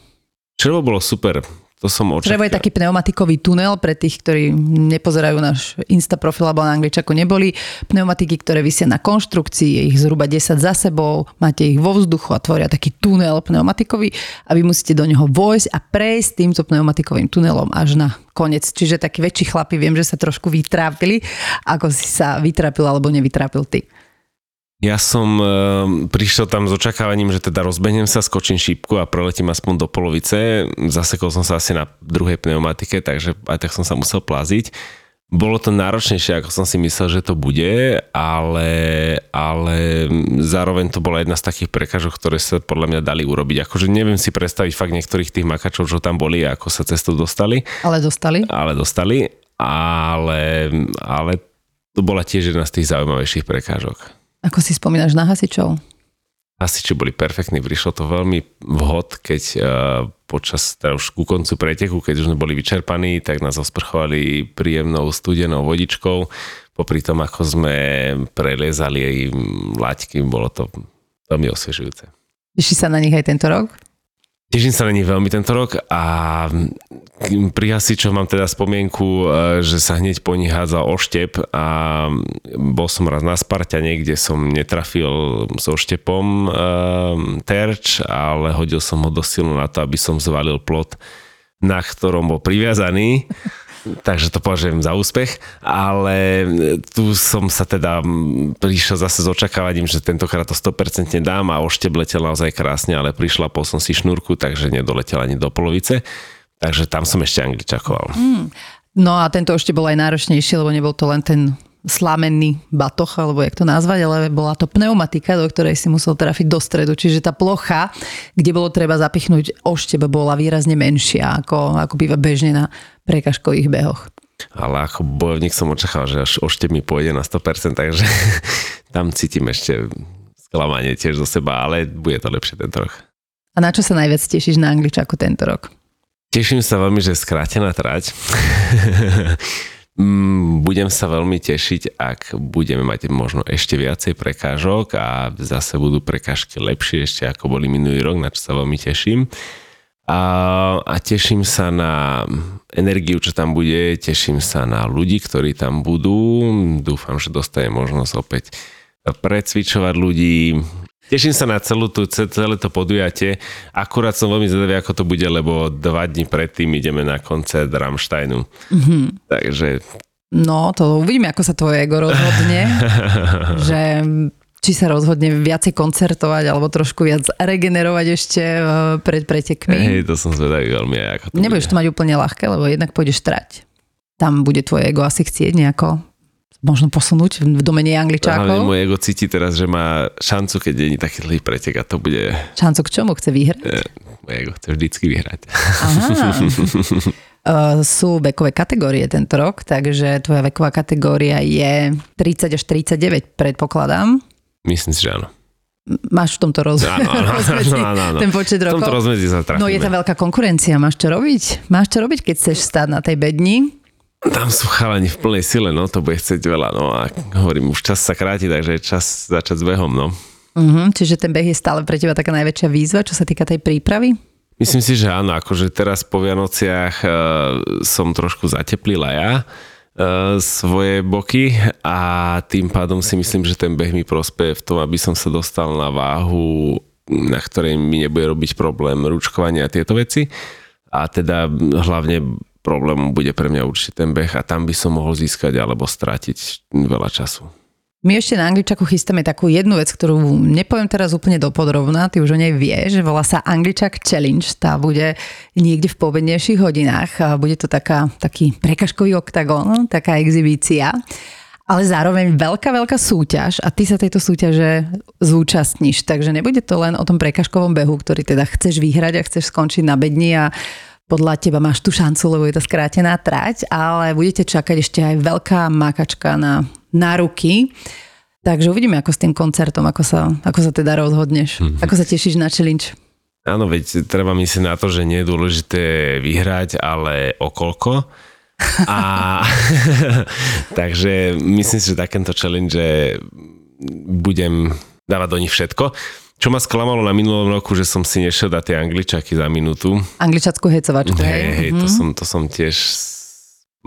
Črevo bolo super. To som očakal. Črevo je taký pneumatikový tunel pre tých, ktorí nepozerajú náš Insta profil alebo na Angličaku neboli. Pneumatiky, ktoré vysia na konštrukcii, je ich zhruba 10 za sebou, máte ich vo vzduchu a tvoria taký tunel pneumatikový a vy musíte do neho vojsť a prejsť týmto pneumatikovým tunelom až na koniec. Čiže takí väčší chlapi, viem, že sa trošku vytrápili, ako si sa vytrápil alebo nevytrápil ty. Ja som e, prišiel tam s očakávaním, že teda rozbehnem sa, skočím šípku a preletím aspoň do polovice. Zasekol som sa asi na druhej pneumatike, takže aj tak som sa musel plaziť. Bolo to náročnejšie, ako som si myslel, že to bude, ale, ale zároveň to bola jedna z takých prekažok, ktoré sa podľa mňa dali urobiť. Akože neviem si predstaviť fakt niektorých tých makačov, čo tam boli a ako sa cestu dostali. Ale dostali. Ale dostali, ale, ale to bola tiež jedna z tých zaujímavejších prekážok. Ako si spomínaš na hasičov? Hasiči boli perfektní, prišlo to veľmi vhod, keď uh, počas, teda už ku koncu preteku, keď už sme boli vyčerpaní, tak nás osprchovali príjemnou studenou vodičkou. Popri tom, ako sme preliezali jej laťky, bolo to veľmi osviežujúce. Teší sa na nich aj tento rok? Teším sa na nich veľmi tento rok a pri hasičoch mám teda spomienku, e, že sa hneď po nich hádzal oštep a bol som raz na Spartane, kde som netrafil so oštepom e, terč, ale hodil som ho do silu na to, aby som zvalil plot, na ktorom bol priviazaný takže to považujem za úspech, ale tu som sa teda prišiel zase s očakávaním, že tentokrát to 100% dám a ošte letel naozaj krásne, ale prišla po som si šnúrku, takže nedoletel ani do polovice. Takže tam som ešte angličakoval. Mm. No a tento ešte bol aj náročnejší, lebo nebol to len ten slamenný batoh, alebo jak to nazvať, ale bola to pneumatika, do ktorej si musel trafiť do stredu. Čiže tá plocha, kde bolo treba zapichnúť oštebe, bola výrazne menšia, ako, ako býva bežne na prekažkových behoch. Ale ako bojovník som očakal, že až oštep mi pôjde na 100%, takže tam cítim ešte sklamanie tiež zo seba, ale bude to lepšie tento rok. A na čo sa najviac tešíš na Angličaku tento rok? Teším sa veľmi, že skrátená trať. Mm, budem sa veľmi tešiť, ak budeme mať možno ešte viacej prekážok a zase budú prekážky lepšie ešte ako boli minulý rok, na čo sa veľmi teším. A, a teším sa na energiu, čo tam bude, teším sa na ľudí, ktorí tam budú. Dúfam, že dostane možnosť opäť precvičovať ľudí, Teším sa na celú tú, celé to podujatie. Akurát som veľmi zvedavý, ako to bude, lebo dva dní predtým ideme na koncert Rammsteinu. Mm-hmm. Takže... No, to uvidíme, ako sa tvoje ego rozhodne. že či sa rozhodne viacej koncertovať alebo trošku viac regenerovať ešte e, pred pretekmi. Hej, to som zvedavý veľmi. Ako to Nebudeš bude. to mať úplne ľahké, lebo jednak pôjdeš trať. Tam bude tvoje ego asi chcieť nejako možno posunúť v domene angličákov. Ale môj ego cíti teraz, že má šancu, keď je taký dlhý pretek a to bude... Šancu k čomu? Chce vyhrať? E, moje ego chce vždycky vyhrať. Aha. Uh, sú vekové kategórie tento rok, takže tvoja veková kategória je 30 až 39, predpokladám. Myslím si, že áno. Máš v tomto roz... áno, áno, rozmedzi áno, áno, ten počet rokov? V tomto rozmedzi sa No je tam veľká konkurencia, máš čo robiť? Máš čo robiť, keď chceš stáť na tej bedni? Tam sú chalani v plnej sile, no to bude chcieť veľa, no a hovorím, už čas sa kráti, takže je čas začať s behom, no. Uh-huh, čiže ten beh je stále pre teba taká najväčšia výzva, čo sa týka tej prípravy? Myslím si, že áno, akože teraz po Vianociach uh, som trošku zateplila ja uh, svoje boky a tým pádom si myslím, že ten beh mi prospeje v tom, aby som sa dostal na váhu, na ktorej mi nebude robiť problém ručkovania a tieto veci. A teda hlavne problémom bude pre mňa určite ten beh a tam by som mohol získať alebo stratiť veľa času. My ešte na Angličaku chystáme takú jednu vec, ktorú nepoviem teraz úplne dopodrobná, ty už o nej vieš, volá sa Angličak Challenge, tá bude niekde v povednejších hodinách bude to taká, taký prekažkový oktagón, taká exibícia ale zároveň veľká, veľká súťaž a ty sa tejto súťaže zúčastníš. Takže nebude to len o tom prekažkovom behu, ktorý teda chceš vyhrať a chceš skončiť na bedni a podľa teba máš tú šancu, lebo je to skrátená trať, ale budete čakať ešte aj veľká makačka na, na ruky. Takže uvidíme, ako s tým koncertom, ako sa, ako sa teda rozhodneš. Mm-hmm. Ako sa tešíš na challenge? Áno, veď treba myslieť na to, že nie je dôležité vyhrať, ale okolko. A takže myslím si, že takéto challenge budem dávať do nich všetko. Čo ma sklamalo na minulom roku, že som si nešiel dať tie angličaky za minútu. Angličackú hecovačku, hej? Hej, hej, mm-hmm. to, mhm. som, to som tiež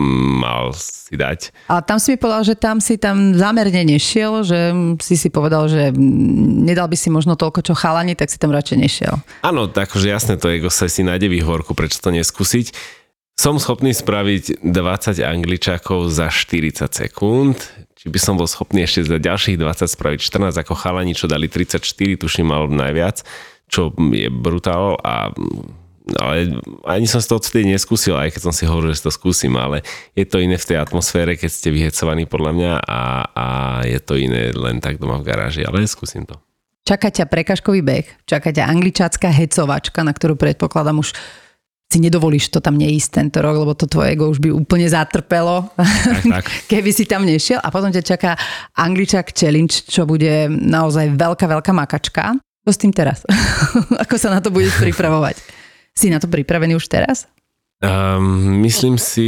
mal si dať. A tam si mi povedal, že tam si tam zámerne nešiel, že si si povedal, že nedal by si možno toľko, čo chalani, tak si tam radšej nešiel. Áno, akože jasné, to ego sa si nájde výhovorku, prečo to neskúsiť. Som schopný spraviť 20 angličakov za 40 sekúnd, či by som bol schopný ešte za ďalších 20 spraviť 14 ako chalani, čo dali 34, tuším mal najviac, čo je brutál a ale ani som to odtedy neskúsil, aj keď som si hovoril, že to skúsim, ale je to iné v tej atmosfére, keď ste vyhecovaní podľa mňa a, a je to iné len tak doma v garáži, ale skúsim to. Čaká ťa prekažkový beh, čaká ťa angličácká hecovačka, na ktorú predpokladám už si nedovolíš to tam neísť tento rok, lebo to tvoje ego už by úplne zatrpelo, tak, tak. keby si tam nešiel. A potom ťa čaká Angličak Challenge, čo bude naozaj veľká, veľká makačka. Čo s tým teraz? Ako sa na to budeš pripravovať? Si na to pripravený už teraz? Um, myslím si,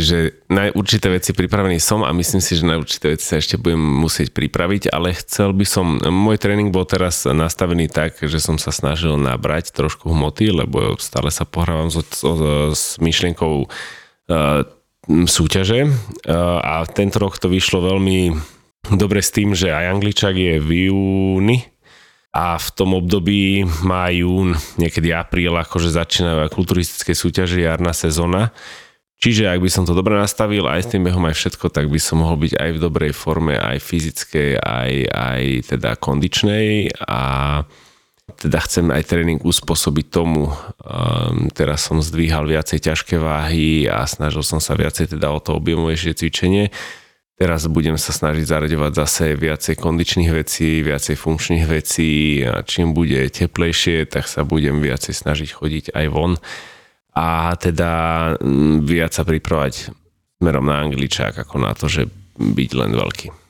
že na určité veci pripravený som a myslím si, že na určité veci sa ešte budem musieť pripraviť, ale chcel by som, môj tréning bol teraz nastavený tak, že som sa snažil nabrať trošku hmoty, lebo stále sa pohrávam s, s, s myšlienkou uh, súťaže. Uh, a tento rok to vyšlo veľmi dobre s tým, že aj Angličak je v júni, a v tom období má jún, niekedy apríl, akože začínajú aj kulturistické súťaže, jarná sezóna. Čiže ak by som to dobre nastavil, aj s tým behom aj všetko, tak by som mohol byť aj v dobrej forme, aj fyzickej, aj, aj teda kondičnej a teda chcem aj tréning uspôsobiť tomu. Um, teraz som zdvíhal viacej ťažké váhy a snažil som sa viacej teda o to objemovejšie cvičenie Teraz budem sa snažiť zaraďovať zase viacej kondičných vecí, viacej funkčných vecí a čím bude teplejšie, tak sa budem viacej snažiť chodiť aj von a teda mm, viac sa pripravať smerom na angličák ako na to, že byť len veľký.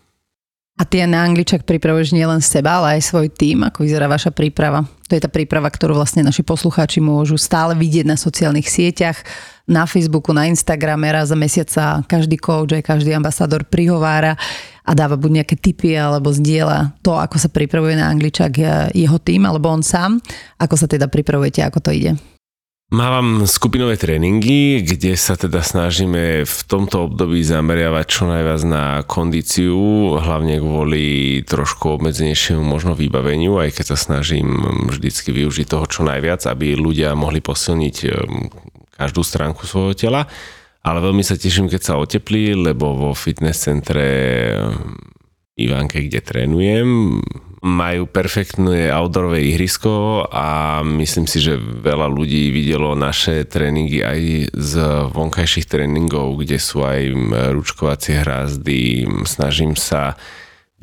A ty na Angličak pripravuješ nielen seba, ale aj svoj tým, ako vyzerá vaša príprava. To je tá príprava, ktorú vlastne naši poslucháči môžu stále vidieť na sociálnych sieťach, na Facebooku, na Instagrame, raz za mesiac sa každý coach, aj každý ambasádor prihovára a dáva buď nejaké tipy alebo zdieľa to, ako sa pripravuje na Angličak jeho tým alebo on sám. Ako sa teda pripravujete, ako to ide? Mávam skupinové tréningy, kde sa teda snažíme v tomto období zameriavať čo najviac na kondíciu, hlavne kvôli trošku obmedzenejšiemu možno vybaveniu, aj keď sa snažím vždycky využiť toho čo najviac, aby ľudia mohli posilniť um, každú stránku svojho tela. Ale veľmi sa teším, keď sa oteplí, lebo vo fitness centre Ivanke, kde trénujem, majú perfektné outdoorové ihrisko a myslím si, že veľa ľudí videlo naše tréningy aj z vonkajších tréningov, kde sú aj ručkovacie hrázdy. Snažím sa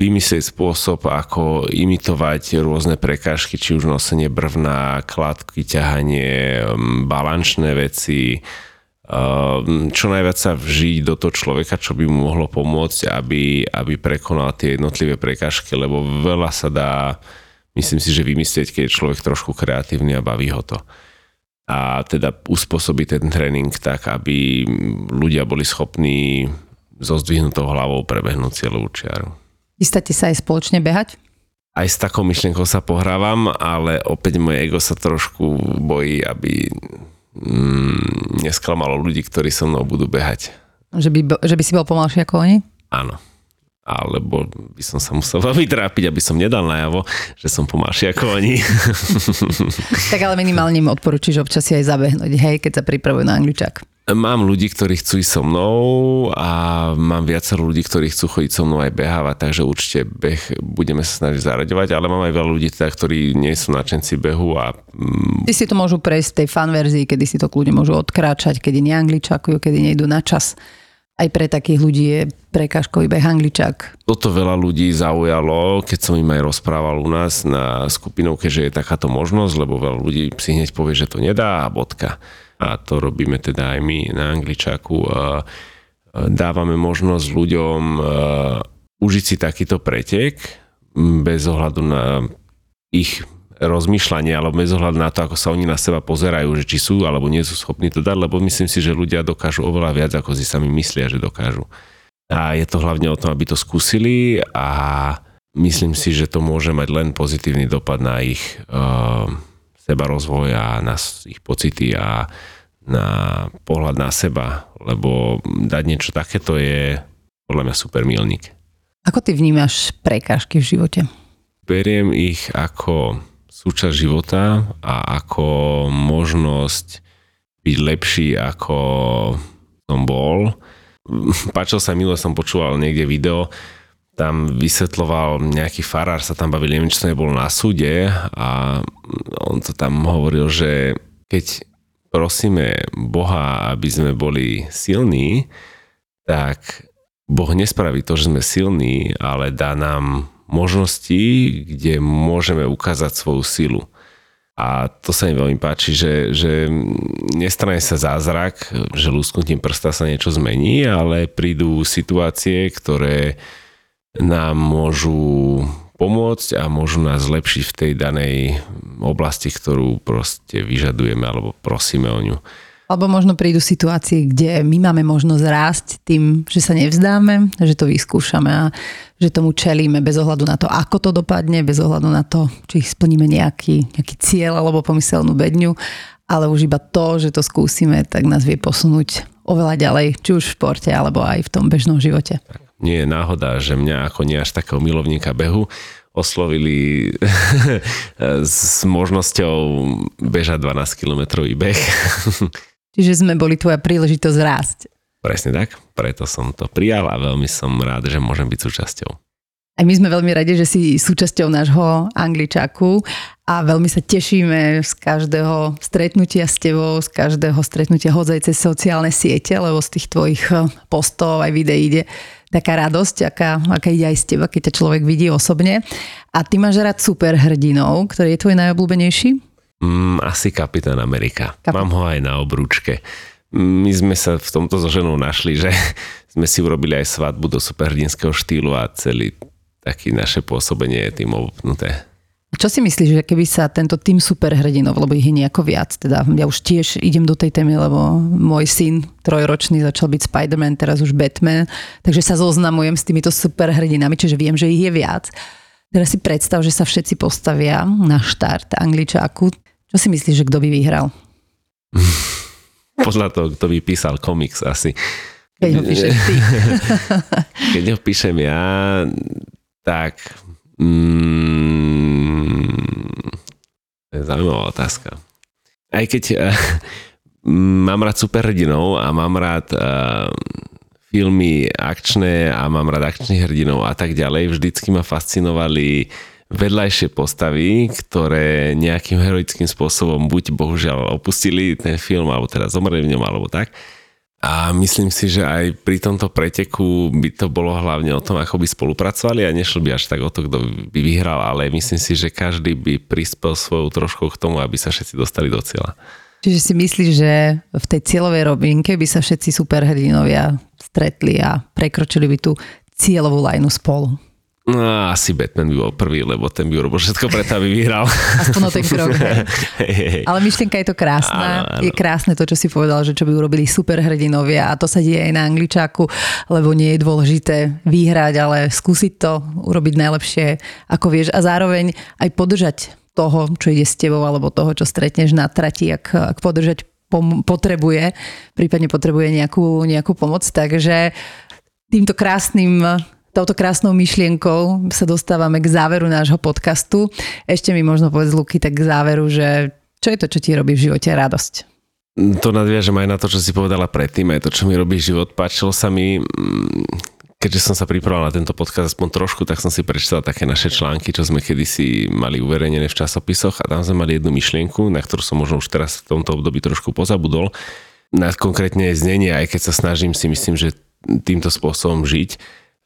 vymyslieť spôsob, ako imitovať rôzne prekážky, či už nosenie brvna, kladky, ťahanie, balančné veci, čo najviac sa vžiť do toho človeka, čo by mu mohlo pomôcť, aby, aby prekonal tie jednotlivé prekážky, lebo veľa sa dá, myslím si, že vymyslieť, keď je človek trošku kreatívny a baví ho to. A teda uspôsobiť ten tréning tak, aby ľudia boli schopní so zdvihnutou hlavou prebehnúť cieľovú čiaru. Chystáte sa aj spoločne behať? Aj s takou myšlienkou sa pohrávam, ale opäť moje ego sa trošku bojí, aby mm, nesklamalo ľudí, ktorí so mnou budú behať. Že by, že by si bol pomalší ako oni? Áno. Alebo by som sa musel veľmi trápiť, aby som nedal najavo, že som pomalší ako oni. tak ale minimálne im odporúčiš občas si aj zabehnúť, hej, keď sa pripravujú na angličák. Mám ľudí, ktorí chcú ísť so mnou a mám viacero ľudí, ktorí chcú chodiť so mnou aj behávať, takže určite beh budeme sa snažiť zaraďovať, ale mám aj veľa ľudí, teda, ktorí nie sú načenci behu a... Mm, Ty si to môžu prejsť v tej fan verzii, kedy si to kľudne môžu odkráčať, kedy neangličakujú, kedy nejdu na čas. Aj pre takých ľudí je prekážkový beh angličák. Toto veľa ľudí zaujalo, keď som im aj rozprával u nás na skupinovke, že je takáto možnosť, lebo veľa ľudí si hneď povie, že to nedá a bodka a to robíme teda aj my na Angličaku. Dávame možnosť ľuďom užiť si takýto pretek bez ohľadu na ich rozmýšľanie alebo bez ohľadu na to, ako sa oni na seba pozerajú, že či sú alebo nie sú schopní to dať, lebo myslím si, že ľudia dokážu oveľa viac, ako si sami myslia, že dokážu. A je to hlavne o tom, aby to skúsili a myslím si, že to môže mať len pozitívny dopad na ich uh, seba rozvoj a na ich pocity a na pohľad na seba, lebo dať niečo takéto je podľa mňa super milník. Ako ty vnímaš prekážky v živote? Beriem ich ako súčasť života a ako možnosť byť lepší ako som bol. Páčil sa, minule som počúval niekde video, tam vysvetloval nejaký farár, sa tam bavil, neviem, čo nebol na súde a on to tam hovoril, že keď prosíme Boha, aby sme boli silní, tak Boh nespraví to, že sme silní, ale dá nám možnosti, kde môžeme ukázať svoju silu. A to sa mi veľmi páči, že, že nestrane sa zázrak, že lúsknutím prsta sa niečo zmení, ale prídu situácie, ktoré nám môžu pomôcť a môžu nás zlepšiť v tej danej oblasti, ktorú proste vyžadujeme alebo prosíme o ňu. Alebo možno prídu situácie, kde my máme možnosť rásť tým, že sa nevzdáme, že to vyskúšame a že tomu čelíme bez ohľadu na to, ako to dopadne, bez ohľadu na to, či splníme nejaký, nejaký cieľ alebo pomyselnú bedňu, ale už iba to, že to skúsime, tak nás vie posunúť oveľa ďalej, či už v športe alebo aj v tom bežnom živote. Tak nie je náhoda, že mňa ako nie až takého milovníka behu oslovili s možnosťou bežať 12 kilometrový beh. Čiže sme boli tvoja príležitosť rásť. Presne tak, preto som to prijal a veľmi som rád, že môžem byť súčasťou. Aj my sme veľmi radi, že si súčasťou nášho angličaku a veľmi sa tešíme z každého stretnutia s tebou, z každého stretnutia hodzaj cez sociálne siete, lebo z tých tvojich eh, postov aj videí ide taká radosť, aká, aká ide aj z teba, keď ťa človek vidí osobne. A ty máš rád superhrdinov, ktorý je tvoj najobľúbenejší? Mm, asi Kapitán Amerika. Kapitán. Mám ho aj na obrúčke. My sme sa v tomto so ženou našli, že sme si urobili aj svadbu do superhrdinského štýlu a celý taký naše pôsobenie je tým obupnuté. Čo si myslíš, že keby sa tento tým superhrdinov, lebo ich je nejako viac, teda ja už tiež idem do tej témy, lebo môj syn trojročný začal byť Spider-Man, teraz už Batman, takže sa zoznamujem s týmito superhrdinami, čiže viem, že ich je viac. Teraz si predstav, že sa všetci postavia na štart angličáku. Čo si myslíš, že kto by vyhral? Podľa toho, kto by písal komiks asi. Keď ho píšeš ty. Keď ho píšem ja, tak... Mm, zaujímavá otázka. Aj keď uh, mám rád superhrdinov a mám rád uh, filmy akčné a mám rád akčných hrdinov a tak ďalej, vždycky ma fascinovali vedľajšie postavy, ktoré nejakým heroickým spôsobom buď bohužiaľ opustili ten film, alebo teda zomreli v ňom, alebo tak. A myslím si, že aj pri tomto preteku by to bolo hlavne o tom, ako by spolupracovali a nešlo by až tak o to, kto by vyhral, ale myslím si, že každý by prispel svojou trošku k tomu, aby sa všetci dostali do cieľa. Čiže si myslíš, že v tej cieľovej robinke by sa všetci superhrdinovia stretli a prekročili by tú cieľovú lajnu spolu? No, asi Batman by bol prvý, lebo ten by urobil všetko preto, aby vyhral. Aspoň ten krok. Ale myšlienka je to krásna. Áno, áno. Je krásne to, čo si povedal, že čo by urobili superhrdinovia a to sa deje aj na angličáku, lebo nie je dôležité vyhrať, ale skúsiť to, urobiť najlepšie, ako vieš a zároveň aj podržať toho, čo ide s tebou, alebo toho, čo stretneš na trati, ak, ak podržať pom- potrebuje, prípadne potrebuje nejakú, nejakú pomoc. Takže týmto krásnym touto krásnou myšlienkou sa dostávame k záveru nášho podcastu. Ešte mi možno povedz, Luky, tak k záveru, že čo je to, čo ti robí v živote radosť? To nadviažem aj na to, čo si povedala predtým, aj to, čo mi robí život. Páčilo sa mi, mm, keďže som sa pripravoval na tento podcast aspoň trošku, tak som si prečítal také naše články, čo sme kedysi mali uverejnené v časopisoch a tam sme mali jednu myšlienku, na ktorú som možno už teraz v tomto období trošku pozabudol. Na konkrétne znenie, aj keď sa snažím si myslím, že týmto spôsobom žiť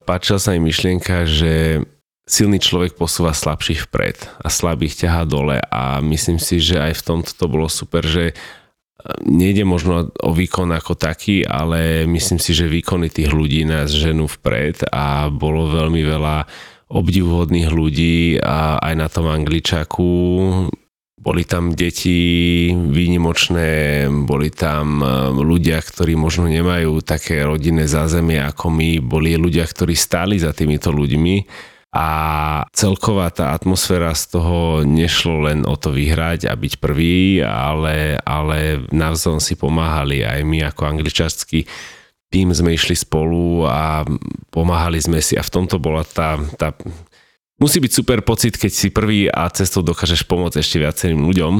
páčila sa mi myšlienka, že silný človek posúva slabších vpred a slabých ťahá dole a myslím si, že aj v tomto to bolo super, že e, nejde možno o výkon ako taký, ale myslím si, že výkony tých ľudí nás ženú vpred a bolo veľmi veľa obdivuhodných ľudí a aj na tom angličaku boli tam deti výnimočné, boli tam e, ľudia, ktorí možno nemajú také rodinné zázemie ako my, boli ľudia, ktorí stáli za týmito ľuďmi a celková tá atmosféra z toho nešlo len o to vyhrať a byť prvý, ale, ale navzájom si pomáhali. Aj my ako angličarský tým sme išli spolu a pomáhali sme si a v tomto bola tá, tá Musí byť super pocit, keď si prvý a cestou dokážeš pomôcť ešte viacerým ľuďom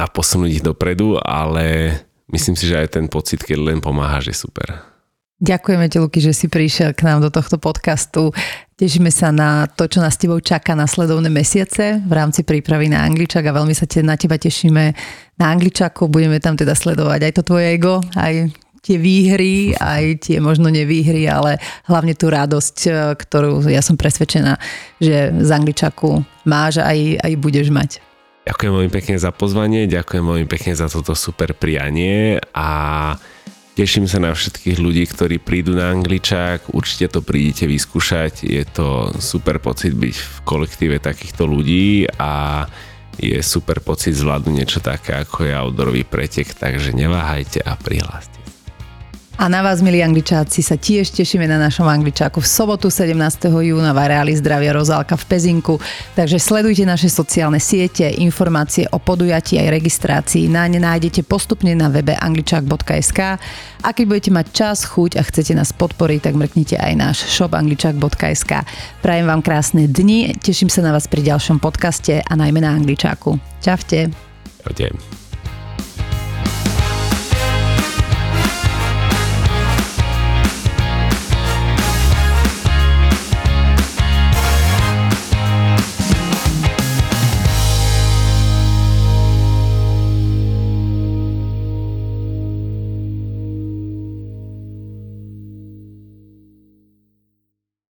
a posunúť ich dopredu, ale myslím si, že aj ten pocit, keď len pomáhaš, je super. Ďakujeme ti, Luky, že si prišiel k nám do tohto podcastu. Tešíme sa na to, čo nás tebou čaká na sledovné mesiace v rámci prípravy na Angličak a veľmi sa te, na teba tešíme na Angličaku. Budeme tam teda sledovať aj to tvoje ego, aj tie výhry, aj tie možno nevýhry, ale hlavne tú radosť, e, ktorú ja som presvedčená, že z Angličaku máš aj, aj budeš mať. Ďakujem veľmi pekne za pozvanie, ďakujem veľmi pekne za toto super prianie a teším sa na všetkých ľudí, ktorí prídu na Angličák, určite to prídete vyskúšať, je to super pocit byť v kolektíve takýchto ľudí a je super pocit zvládnuť niečo také ako je outdoorový pretek, takže neváhajte a prihláste. A na vás, milí angličáci, sa tiež tešíme na našom angličáku v sobotu 17. júna v areáli Zdravia Rozálka v Pezinku. Takže sledujte naše sociálne siete, informácie o podujatí aj registrácii na ne nájdete postupne na webe angličák.sk a keď budete mať čas, chuť a chcete nás podporiť, tak mrknite aj náš shop angličák.sk. Prajem vám krásne dni, teším sa na vás pri ďalšom podcaste a najmä na angličáku. Čaute. Čaute.